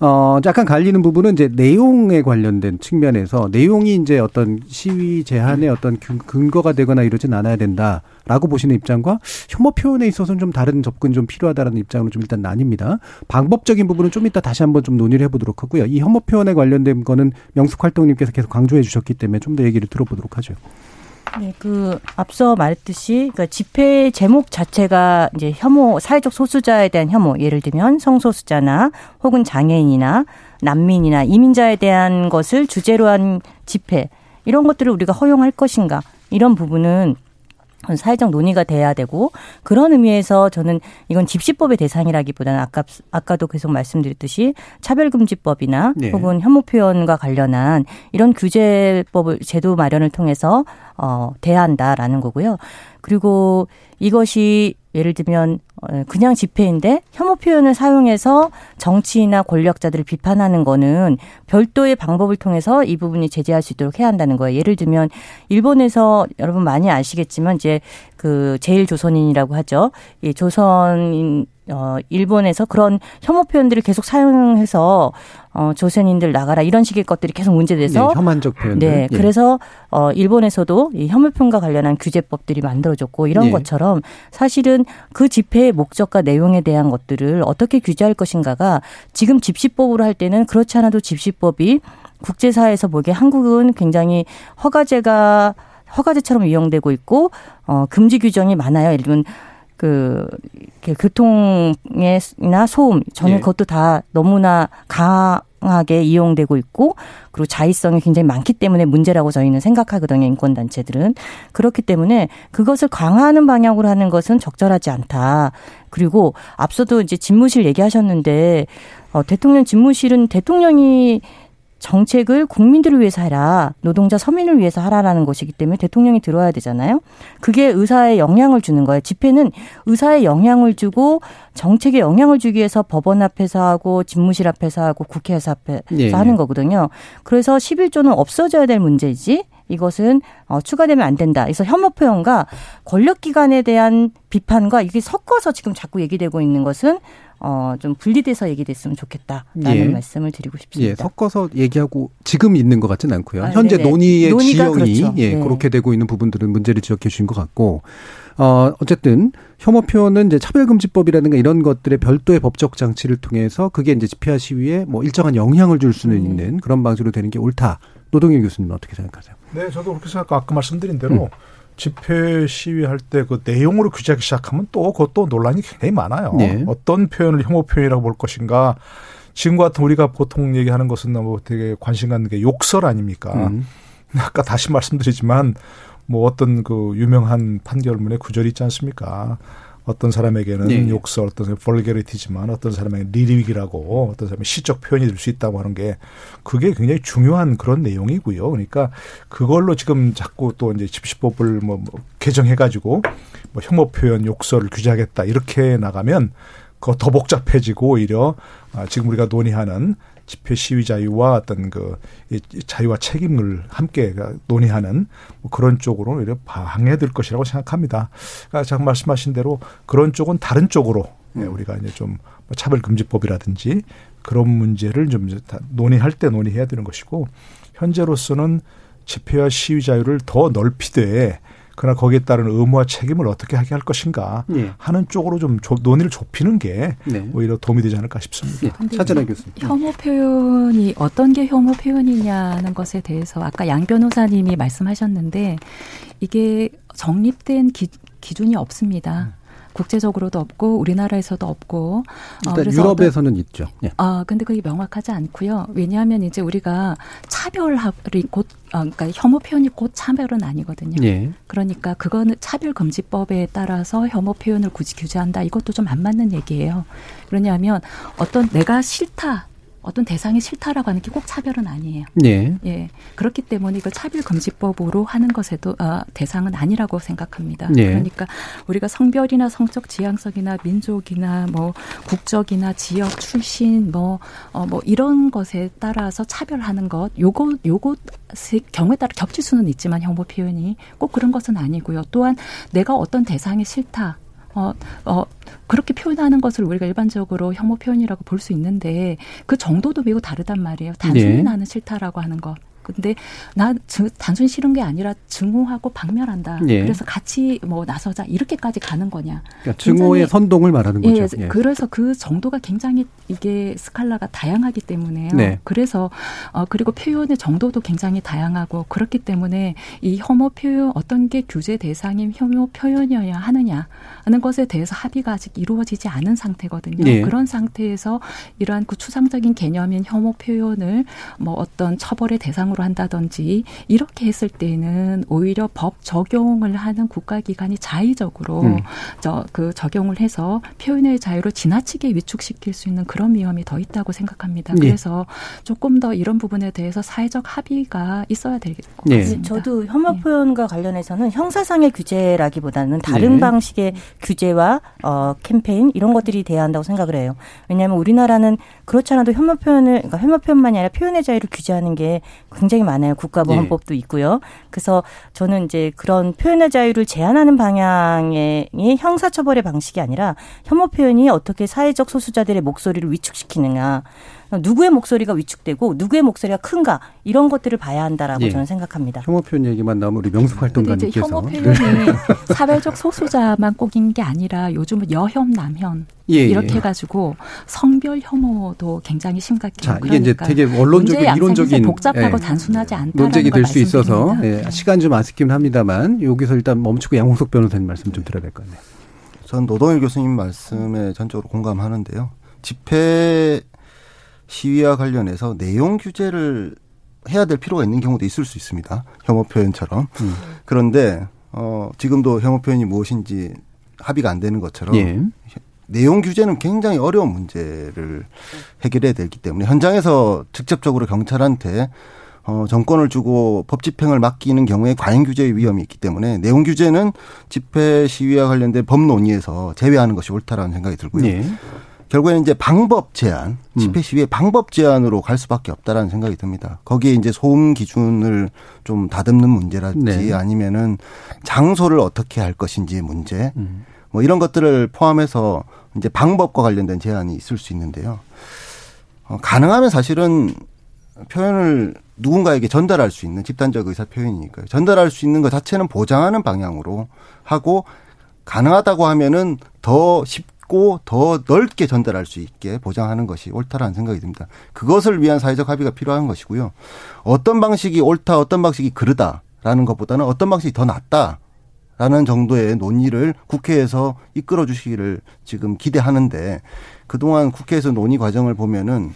어, 약간 갈리는 부분은 이제 내용에 관련된 측면에서 내용이 이제 어떤 시위 제한의 어떤 근거가 되거나 이러진 않아야 된다라고 보시는 입장과 혐오 표현에 있어서는 좀 다른 접근 좀 필요하다라는 입장으로 좀 일단 나뉩니다. 방법적인 부분은 좀 이따 다시 한번 좀 논의를 해보도록 하고요. 이 혐오 표현에 관련된 거는 명숙 활동님께서 계속 강조해 주셨기 때문에 좀 더 얘기를 들어보도록 하죠. 네, 그 앞서 말했듯이 그러니까 집회 제목 자체가 이제 혐오 사회적 소수자에 대한 혐오 예를 들면 성소수자나 혹은 장애인이나 난민이나 이민자에 대한 것을 주제로 한 집회 이런 것들을 우리가 허용할 것인가 이런 부분은 사회적 논의가 돼야 되고 그런 의미에서 저는 이건 집시법의 대상이라기보다는 아까 아까도 계속 말씀드렸듯이 차별금지법이나 네. 혹은 혐오 표현과 관련한 이런 규제법을 제도 마련을 통해서 어 대한다라는 거고요. 그리고 이것이 예를 들면 어, 그냥 집회인데 혐오 표현을 사용해서 정치나 권력자들을 비판하는 거는 별도의 방법을 통해서 이 부분이 제재할 수 있도록 해야 한다는 거예요. 예를 들면 일본에서 여러분 많이 아시겠지만 이제 그 제일 조선인이라고 하죠. 이 조선인 어, 일본에서 그런 혐오 표현들을 계속 사용해서 어, 조선인들 나가라 이런 식의 것들이 계속 문제돼서 네, 혐한적 표현 네, 예. 그래서 어, 일본에서도 이 혐오 표현과 관련한 규제법들이 만들어졌고 이런 예. 것처럼 사실은 그 집회의 목적과 내용에 대한 것들을 어떻게 규제할 것인가가 지금 집시법으로 할 때는 그렇지 않아도 집시법이 국제사회에서 보기에 한국은 굉장히 허가제가 허가제처럼 이용되고 있고 어 금지 규정이 많아요. 예를 들면 그 교통이나 소음 저는 예. 그것도 다 너무나 강하게 이용되고 있고 그리고 자의성이 굉장히 많기 때문에 문제라고 저희는 생각하거든요 인권 단체들은 그렇기 때문에 그것을 강화하는 방향으로 하는 것은 적절하지 않다 그리고 앞서도 이제 집무실 얘기하셨는데 어, 대통령 집무실은 대통령이 정책을 국민들을 위해서 하라, 노동자 서민을 위해서 하라라는 것이기 때문에 대통령이 들어야 되잖아요. 그게 의사에 영향을 주는 거예요. 집회는 의사에 영향을 주고 정책에 영향을 주기 위해서 법원 앞에서 하고 집무실 앞에서 하고 국회에서 앞에서 네. 하는 거거든요. 그래서 11조는 없어져야 될 문제이지 이것은 어, 추가되면 안 된다. 그래서 혐오 표현과 권력 기관에 대한 비판과 이게 섞어서 지금 자꾸 얘기되고 있는 것은 어, 좀 분리돼서 얘기됐으면 좋겠다라는 예. 말씀을 드리고 싶습니다. 예, 섞어서 얘기하고 지금 있는 것 같지는 않고요. 아, 현재 네네. 논의의 지형이 그렇죠. 예, 네. 그렇게 되고 있는 부분들은 문제를 지적해 주신 것 같고 어, 어쨌든 혐오 표현은 이제 차별금지법이라든가 이런 것들의 별도의 법적 장치를 통해서 그게 이제 집회와 시위에 뭐 일정한 영향을 줄 수는 음. 있는 그런 방식으로 되는 게 옳다. 노동일 교수님은 어떻게 생각하세요? 네, 저도 그렇게 생각하고 아까 말씀드린 대로 음. 집회 시위할 때 그 내용으로 규제하기 시작하면 또 그것도 논란이 굉장히 많아요. 네. 어떤 표현을 혐오 표현이라고 볼 것인가. 지금 같은 우리가 보통 얘기하는 것은 너무 되게 관심 갖는 게 욕설 아닙니까? 음. (laughs) 아까 다시 말씀드리지만 뭐 어떤 그 유명한 판결문에 구절이 있지 않습니까? 어떤 사람에게는 네. 욕설, 어떤 사람은 볼게리티지만 어떤 사람에게는 리릭이라고 어떤 사람은 시적 표현이 될 수 있다고 하는 게 그게 굉장히 중요한 그런 내용이고요. 그러니까 그걸로 지금 자꾸 또 이제 집시법을 뭐, 뭐 개정해가지고 뭐 혐오 표현, 욕설을 규제하겠다 이렇게 나가면 그거 더 복잡해지고 오히려 아, 지금 우리가 논의하는 집회 시위 자유와 어떤 그 자유와 책임을 함께 논의하는 뭐 그런 쪽으로 오히려 방해될 것이라고 생각합니다. 그러니까 제가 말씀하신 대로 그런 쪽은 다른 쪽으로 예, 음. 우리가 이제 좀뭐 차별금지법이라든지 그런 문제를 좀 논의할 때 논의해야 되는 것이고 현재로서는 집회와 시위 자유를 더 넓히되 그러나 거기에 따른 의무와 책임을 어떻게 하게 할 것인가 네. 하는 쪽으로 좀 논의를 좁히는 게 네. 오히려 도움이 되지 않을까 싶습니다. 네. 차진아 교수님. 혐오 표현이 어떤 게 혐오 표현이냐는 것에 대해서 아까 양 변호사님이 말씀하셨는데 이게 정립된 기, 기준이 없습니다. 국제적으로도 없고 우리나라에서도 없고 어, 일단 유럽에서는 있죠. 예. 아 근데 그게 명확하지 않고요. 왜냐하면 이제 우리가 차별이 곧 어, 그러니까 혐오 표현이 곧 차별은 아니거든요. 예. 그러니까 그거는 차별 금지법에 따라서 혐오 표현을 굳이 규제한다 이것도 좀 안 맞는 얘기예요. 그러냐면 어떤 내가 싫다 어떤 대상이 싫다라고 하는 게 꼭 차별은 아니에요. 네. 예. 그렇기 때문에 이걸 차별금지법으로 하는 것에도 아, 대상은 아니라고 생각합니다. 네. 그러니까 우리가 성별이나 성적 지향성이나 민족이나 뭐 국적이나 지역 출신 뭐, 어, 뭐 이런 것에 따라서 차별하는 것 요거 요거 경우에 따라 겹칠 수는 있지만 혐오 표현이 꼭 그런 것은 아니고요. 또한 내가 어떤 대상이 싫다. 어, 어, 그렇게 표현하는 것을 우리가 일반적으로 혐오 표현이라고 볼 수 있는데 그 정도도 매우 다르단 말이에요. 단순히 네. 나는 싫다라고 하는 것. 근데 나 단순히 싫은 게 아니라 증오하고 박멸한다. 예. 그래서 같이 뭐 나서자 이렇게까지 가는 거냐. 그러니까 증오의 선동을 말하는 거죠. 예, 예. 그래서 그 정도가 굉장히 이게 스칼라가 다양하기 때문에요. 네. 그래서 어 그리고 표현의 정도도 굉장히 다양하고 그렇기 때문에 이 혐오 표현 어떤 게 규제 대상인 혐오 표현이어야 하느냐 하는 것에 대해서 합의가 아직 이루어지지 않은 상태거든요. 네. 그런 상태에서 이러한 그 추상적인 개념인 혐오 표현을 뭐 어떤 처벌의 대상으로 대상으로 한다든지 이렇게 했을 때는 오히려 법 적용을 하는 국가기관이 자의적으로 음. 저그 적용을 해서 표현의 자유를 지나치게 위축시킬 수 있는 그런 위험이 더 있다고 생각합니다. 예. 그래서 조금 더 이런 부분에 대해서 사회적 합의가 있어야 될것 같습니다. 예. 저도 혐오 예. 표현과 관련해서는 형사상의 규제라기보다는 다른 예. 방식의 규제와 어, 캠페인 이런 것들이 돼야 한다고 생각을 해요. 왜냐하면 우리나라는 그렇지 않아도 혐오 표현을 그러니까 혐오 표현만이 아니라 표현의 자유를 규제하는 게 굉장히 많아요. 국가보안법도 네. 있고요. 그래서 저는 이제 그런 표현의 자유를 제한하는 방향의 형사처벌의 방식이 아니라 혐오 표현이 어떻게 사회적 소수자들의 목소리를 위축시키느냐. 누구의 목소리가 위축되고 누구의 목소리가 큰가 이런 것들을 봐야 한다라고 예. 저는 생각합니다. 혐오 표현 얘기만 나오면 우리 명수 활동가님께서 혐오 표현이 네. 사회적 소수자만 꼭인 게 아니라 요즘은 여혐 남혐 예, 예, 이렇게 해가지고 성별 혐오도 굉장히 심각해요. 자, 이게 이제 그러니까 되게 원론적인 이론적인 복잡하고 예, 단순하지 않다 논쟁이 될 수 있어서 예, 시간 좀 아쉽긴 합니다만 여기서 일단 멈추고 양홍석 변호사님 말씀 좀 들어야 될 것 같네요. 전 노동일 교수님 말씀에 전적으로 공감하는데요. 집회 시위와 관련해서 내용 규제를 해야 될 필요가 있는 경우도 있을 수 있습니다. 혐오 표현처럼. 음. 그런데 어 지금도 혐오 표현이 무엇인지 합의가 안 되는 것처럼 예. 내용 규제는 굉장히 어려운 문제를 해결해야 되기 때문에 현장에서 직접적으로 경찰한테 어, 정권을 주고 법 집행을 맡기는 경우에 과잉 규제의 위험이 있기 때문에 내용 규제는 집회 시위와 관련된 법 논의에서 제외하는 것이 옳다라는 생각이 들고요. 네. 결국에는 이제 방법 제한, 집회 시위의 방법 제한으로 갈 수밖에 없다라는 생각이 듭니다. 거기에 이제 소음 기준을 좀 다듬는 문제라든지 네. 아니면은 장소를 어떻게 할 것인지 문제, 음. 뭐 이런 것들을 포함해서 이제 방법과 관련된 제한이 있을 수 있는데요. 어, 가능하면 사실은 표현을 누군가에게 전달할 수 있는 집단적 의사 표현이니까요. 전달할 수 있는 것 자체는 보장하는 방향으로 하고 가능하다고 하면은 더 쉽고 더 넓게 전달할 수 있게 보장하는 것이 옳다라는 생각이 듭니다. 그것을 위한 사회적 합의가 필요한 것이고요. 어떤 방식이 옳다, 어떤 방식이 그르다라는 것보다는 어떤 방식이 더 낫다. 라는 정도의 논의를 국회에서 이끌어 주시기를 지금 기대하는데 그동안 국회에서 논의 과정을 보면은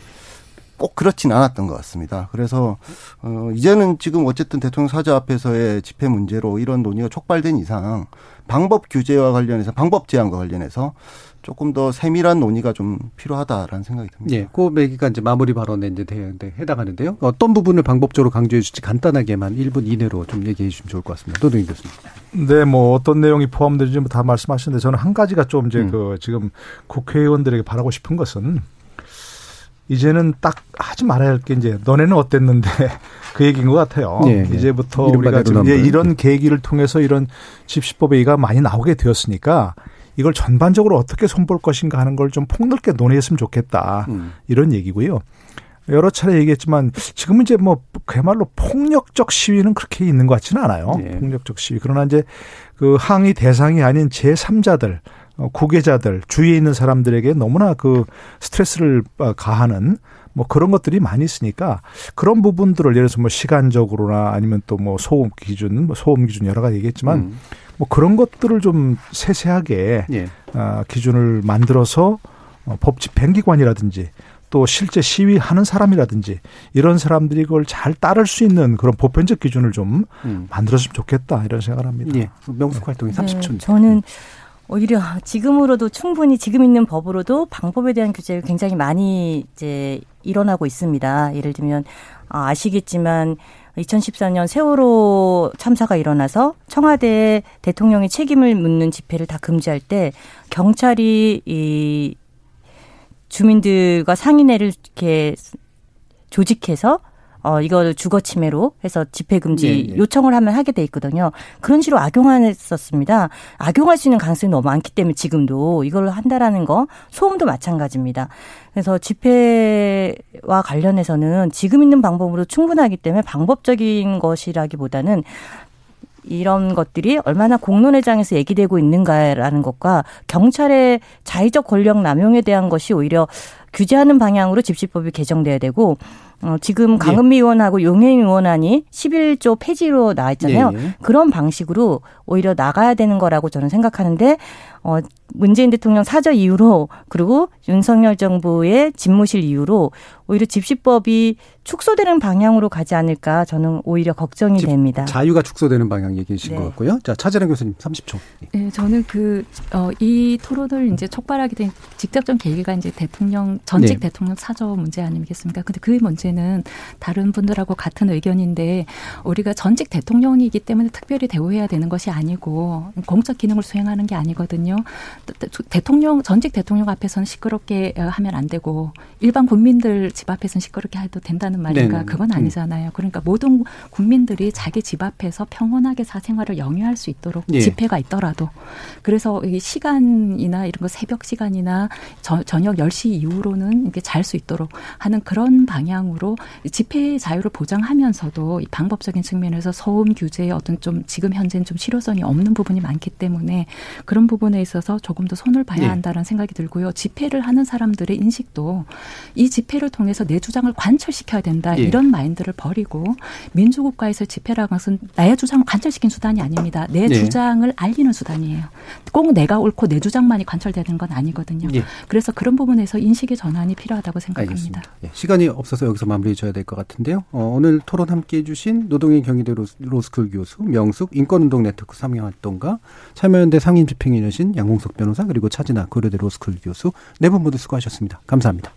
꼭 그렇진 않았던 것 같습니다. 그래서 어 이제는 지금 어쨌든 대통령 사저 앞에서의 집회 문제로 이런 논의가 촉발된 이상 방법 규제와 관련해서 방법 제한과 관련해서 조금 더 세밀한 논의가 좀 필요하다라는 생각이 듭니다. 예, 그 얘기가 이제 마무리 발언에 이제 해당하는데요. 어떤 부분을 방법적으로 강조해 주실지 간단하게만 1분 이내로 좀 얘기해 주시면 좋을 것 같습니다. 노동희 교수님. 네, 뭐 어떤 내용이 포함되는지 다 말씀하셨는데 저는 한 가지가 좀 이제 음. 그 지금 국회의원들에게 바라고 싶은 것은 이제는 딱 하지 말아야 할 게 이제 너네는 어땠는데 (laughs) 그 얘기인 것 같아요. 네, 네. 이제부터 우리가 지금 예, 이런 계기를 통해서 이런 집시법 얘기가 많이 나오게 되었으니까 이걸 전반적으로 어떻게 손볼 것인가 하는 걸 좀 폭넓게 논의했으면 좋겠다. 음. 이런 얘기고요. 여러 차례 얘기했지만 지금은 이제 뭐 그야말로 폭력적 시위는 그렇게 있는 것 같지는 않아요. 네. 폭력적 시위. 그러나 이제 그 항의 대상이 아닌 제3자들 어, 구계자들 주위에 있는 사람들에게 너무나 그 스트레스를 어, 가하는 뭐 그런 것들이 많이 있으니까 그런 부분들을 예를 들어서 뭐 시간적으로나 아니면 또 뭐 소음 기준, 뭐 소음 기준 여러 가지 얘기했지만 음. 뭐 그런 것들을 좀 세세하게 예. 어, 기준을 만들어서 어, 법 집행기관이라든지 또 실제 시위하는 사람이라든지 이런 사람들이 그걸 잘 따를 수 있는 그런 보편적 기준을 좀 음. 만들었으면 좋겠다 이런 생각을 합니다. 예. 명숙 활동이 30초. 네, 저는 오히려 지금으로도 충분히 지금 있는 법으로도 방법에 대한 규제를 굉장히 많이 이제 일어나고 있습니다. 예를 들면 아, 아시겠지만 2014년 세월호 참사가 일어나서 청와대 대통령의 책임을 묻는 집회를 다 금지할 때 경찰이 이 주민들과 상인회를 이렇게 조직해서 어, 이걸 주거 침해로 해서 집회 금지 예, 예. 요청을 하면 하게 돼 있거든요. 그런 식으로 악용했었습니다. 악용할 수 있는 가능성이 너무 많기 때문에 지금도 이걸 한다라는 거 소음도 마찬가지입니다. 그래서 집회와 관련해서는 지금 있는 방법으로 충분하기 때문에 방법적인 것이라기보다는 이런 것들이 얼마나 공론회장에서 얘기되고 있는가라는 것과 경찰의 자의적 권력 남용에 대한 것이 오히려 규제하는 방향으로 집시법이 개정돼야 되고 어, 지금 예. 강은미 예. 의원하고 용행 의원안이 11조 폐지로 나와 있잖아요. 네. 그런 방식으로 오히려 나가야 되는 거라고 저는 생각하는데 어, 문재인 대통령 사저 이후로 그리고 윤석열 정부의 집무실 이후로 오히려 집시법이 축소되는 방향으로 가지 않을까 저는 오히려 걱정이 됩니다. 자유가 축소되는 방향 얘기이신 네. 것 같고요. 자, 차재란 교수님 30초. 네, 저는 그, 어, 이 토론을 이제 촉발하게 된 직접적 계기가 이제 대통령, 전직 네. 대통령 사저 문제 아니겠습니까? 근데 그 문제는 다른 분들하고 같은 의견인데 우리가 전직 대통령이기 때문에 특별히 대우해야 되는 것이 아니고 공적 기능을 수행하는 게 아니거든요. 대통령 전직 대통령 앞에서는 시끄럽게 어, 하면 안 되고 일반 국민들 집 앞에서는 시끄럽게 해도 된다는 말인가 네네. 그건 음. 아니잖아요. 그러니까 모든 국민들이 자기 집 앞에서 평온하게 사생활을 영위할 수 있도록 예. 집회가 있더라도 그래서 이 시간이나 이런 거 새벽 시간이나 저, 저녁 10시 이후로는 이게 잘 수 있도록 하는 그런 방향으로 집회 자유를 보장하면서도 이 방법적인 측면에서 소음 규제의 어떤 좀 지금 현재는 좀 실효성이 없는 부분이 많기 때문에 그런 부분에 있어서 조금 더 손을 봐야 예. 한다는 생각이 들고요. 집회를 하는 사람들의 인식도 이 집회를 통해서 내 주장을 관철시켜야 된다. 예. 이런 마인드를 버리고 민주국가에서 집회라는 것은 나의 주장을 관철시킨 수단이 아닙니다. 내 예. 주장을 알리는 수단이에요. 꼭 내가 옳고 내 주장만이 관철되는 건 아니거든요. 예. 그래서 그런 부분에서 인식의 전환이 필요하다고 생각합니다. 예. 시간이 없어서 여기서 마무리 지어야 될 것 같은데요. 어, 오늘 토론 함께 해주신 노동일 경희대 로스쿨 교수, 명숙 인권운동 네트워크 상임활동가, 참여연대 상임집행위원 양홍석 변호사 그리고 차진아 고려대 로스쿨 교수 네 분 모두 수고하셨습니다. 감사합니다.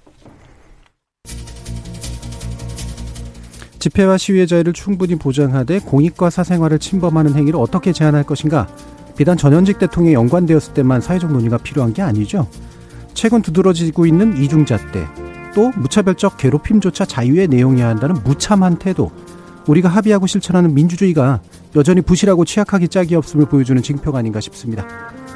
집회와 시위의 자유를 충분히 보장하되 공익과 사생활을 침범하는 행위를 어떻게 제한할 것인가? 비단 전현직 대통령이 연관되었을 때만 사회적 논의가 필요한 게 아니죠. 최근 두드러지고 있는 이중잣대, 또 무차별적 괴롭힘조차 자유의 내용이어야 한다는 무참한 태도, 우리가 합의하고 실천하는 민주주의가 여전히 부실하고 취약하기 짝이 없음을 보여주는 징표가 아닌가 싶습니다.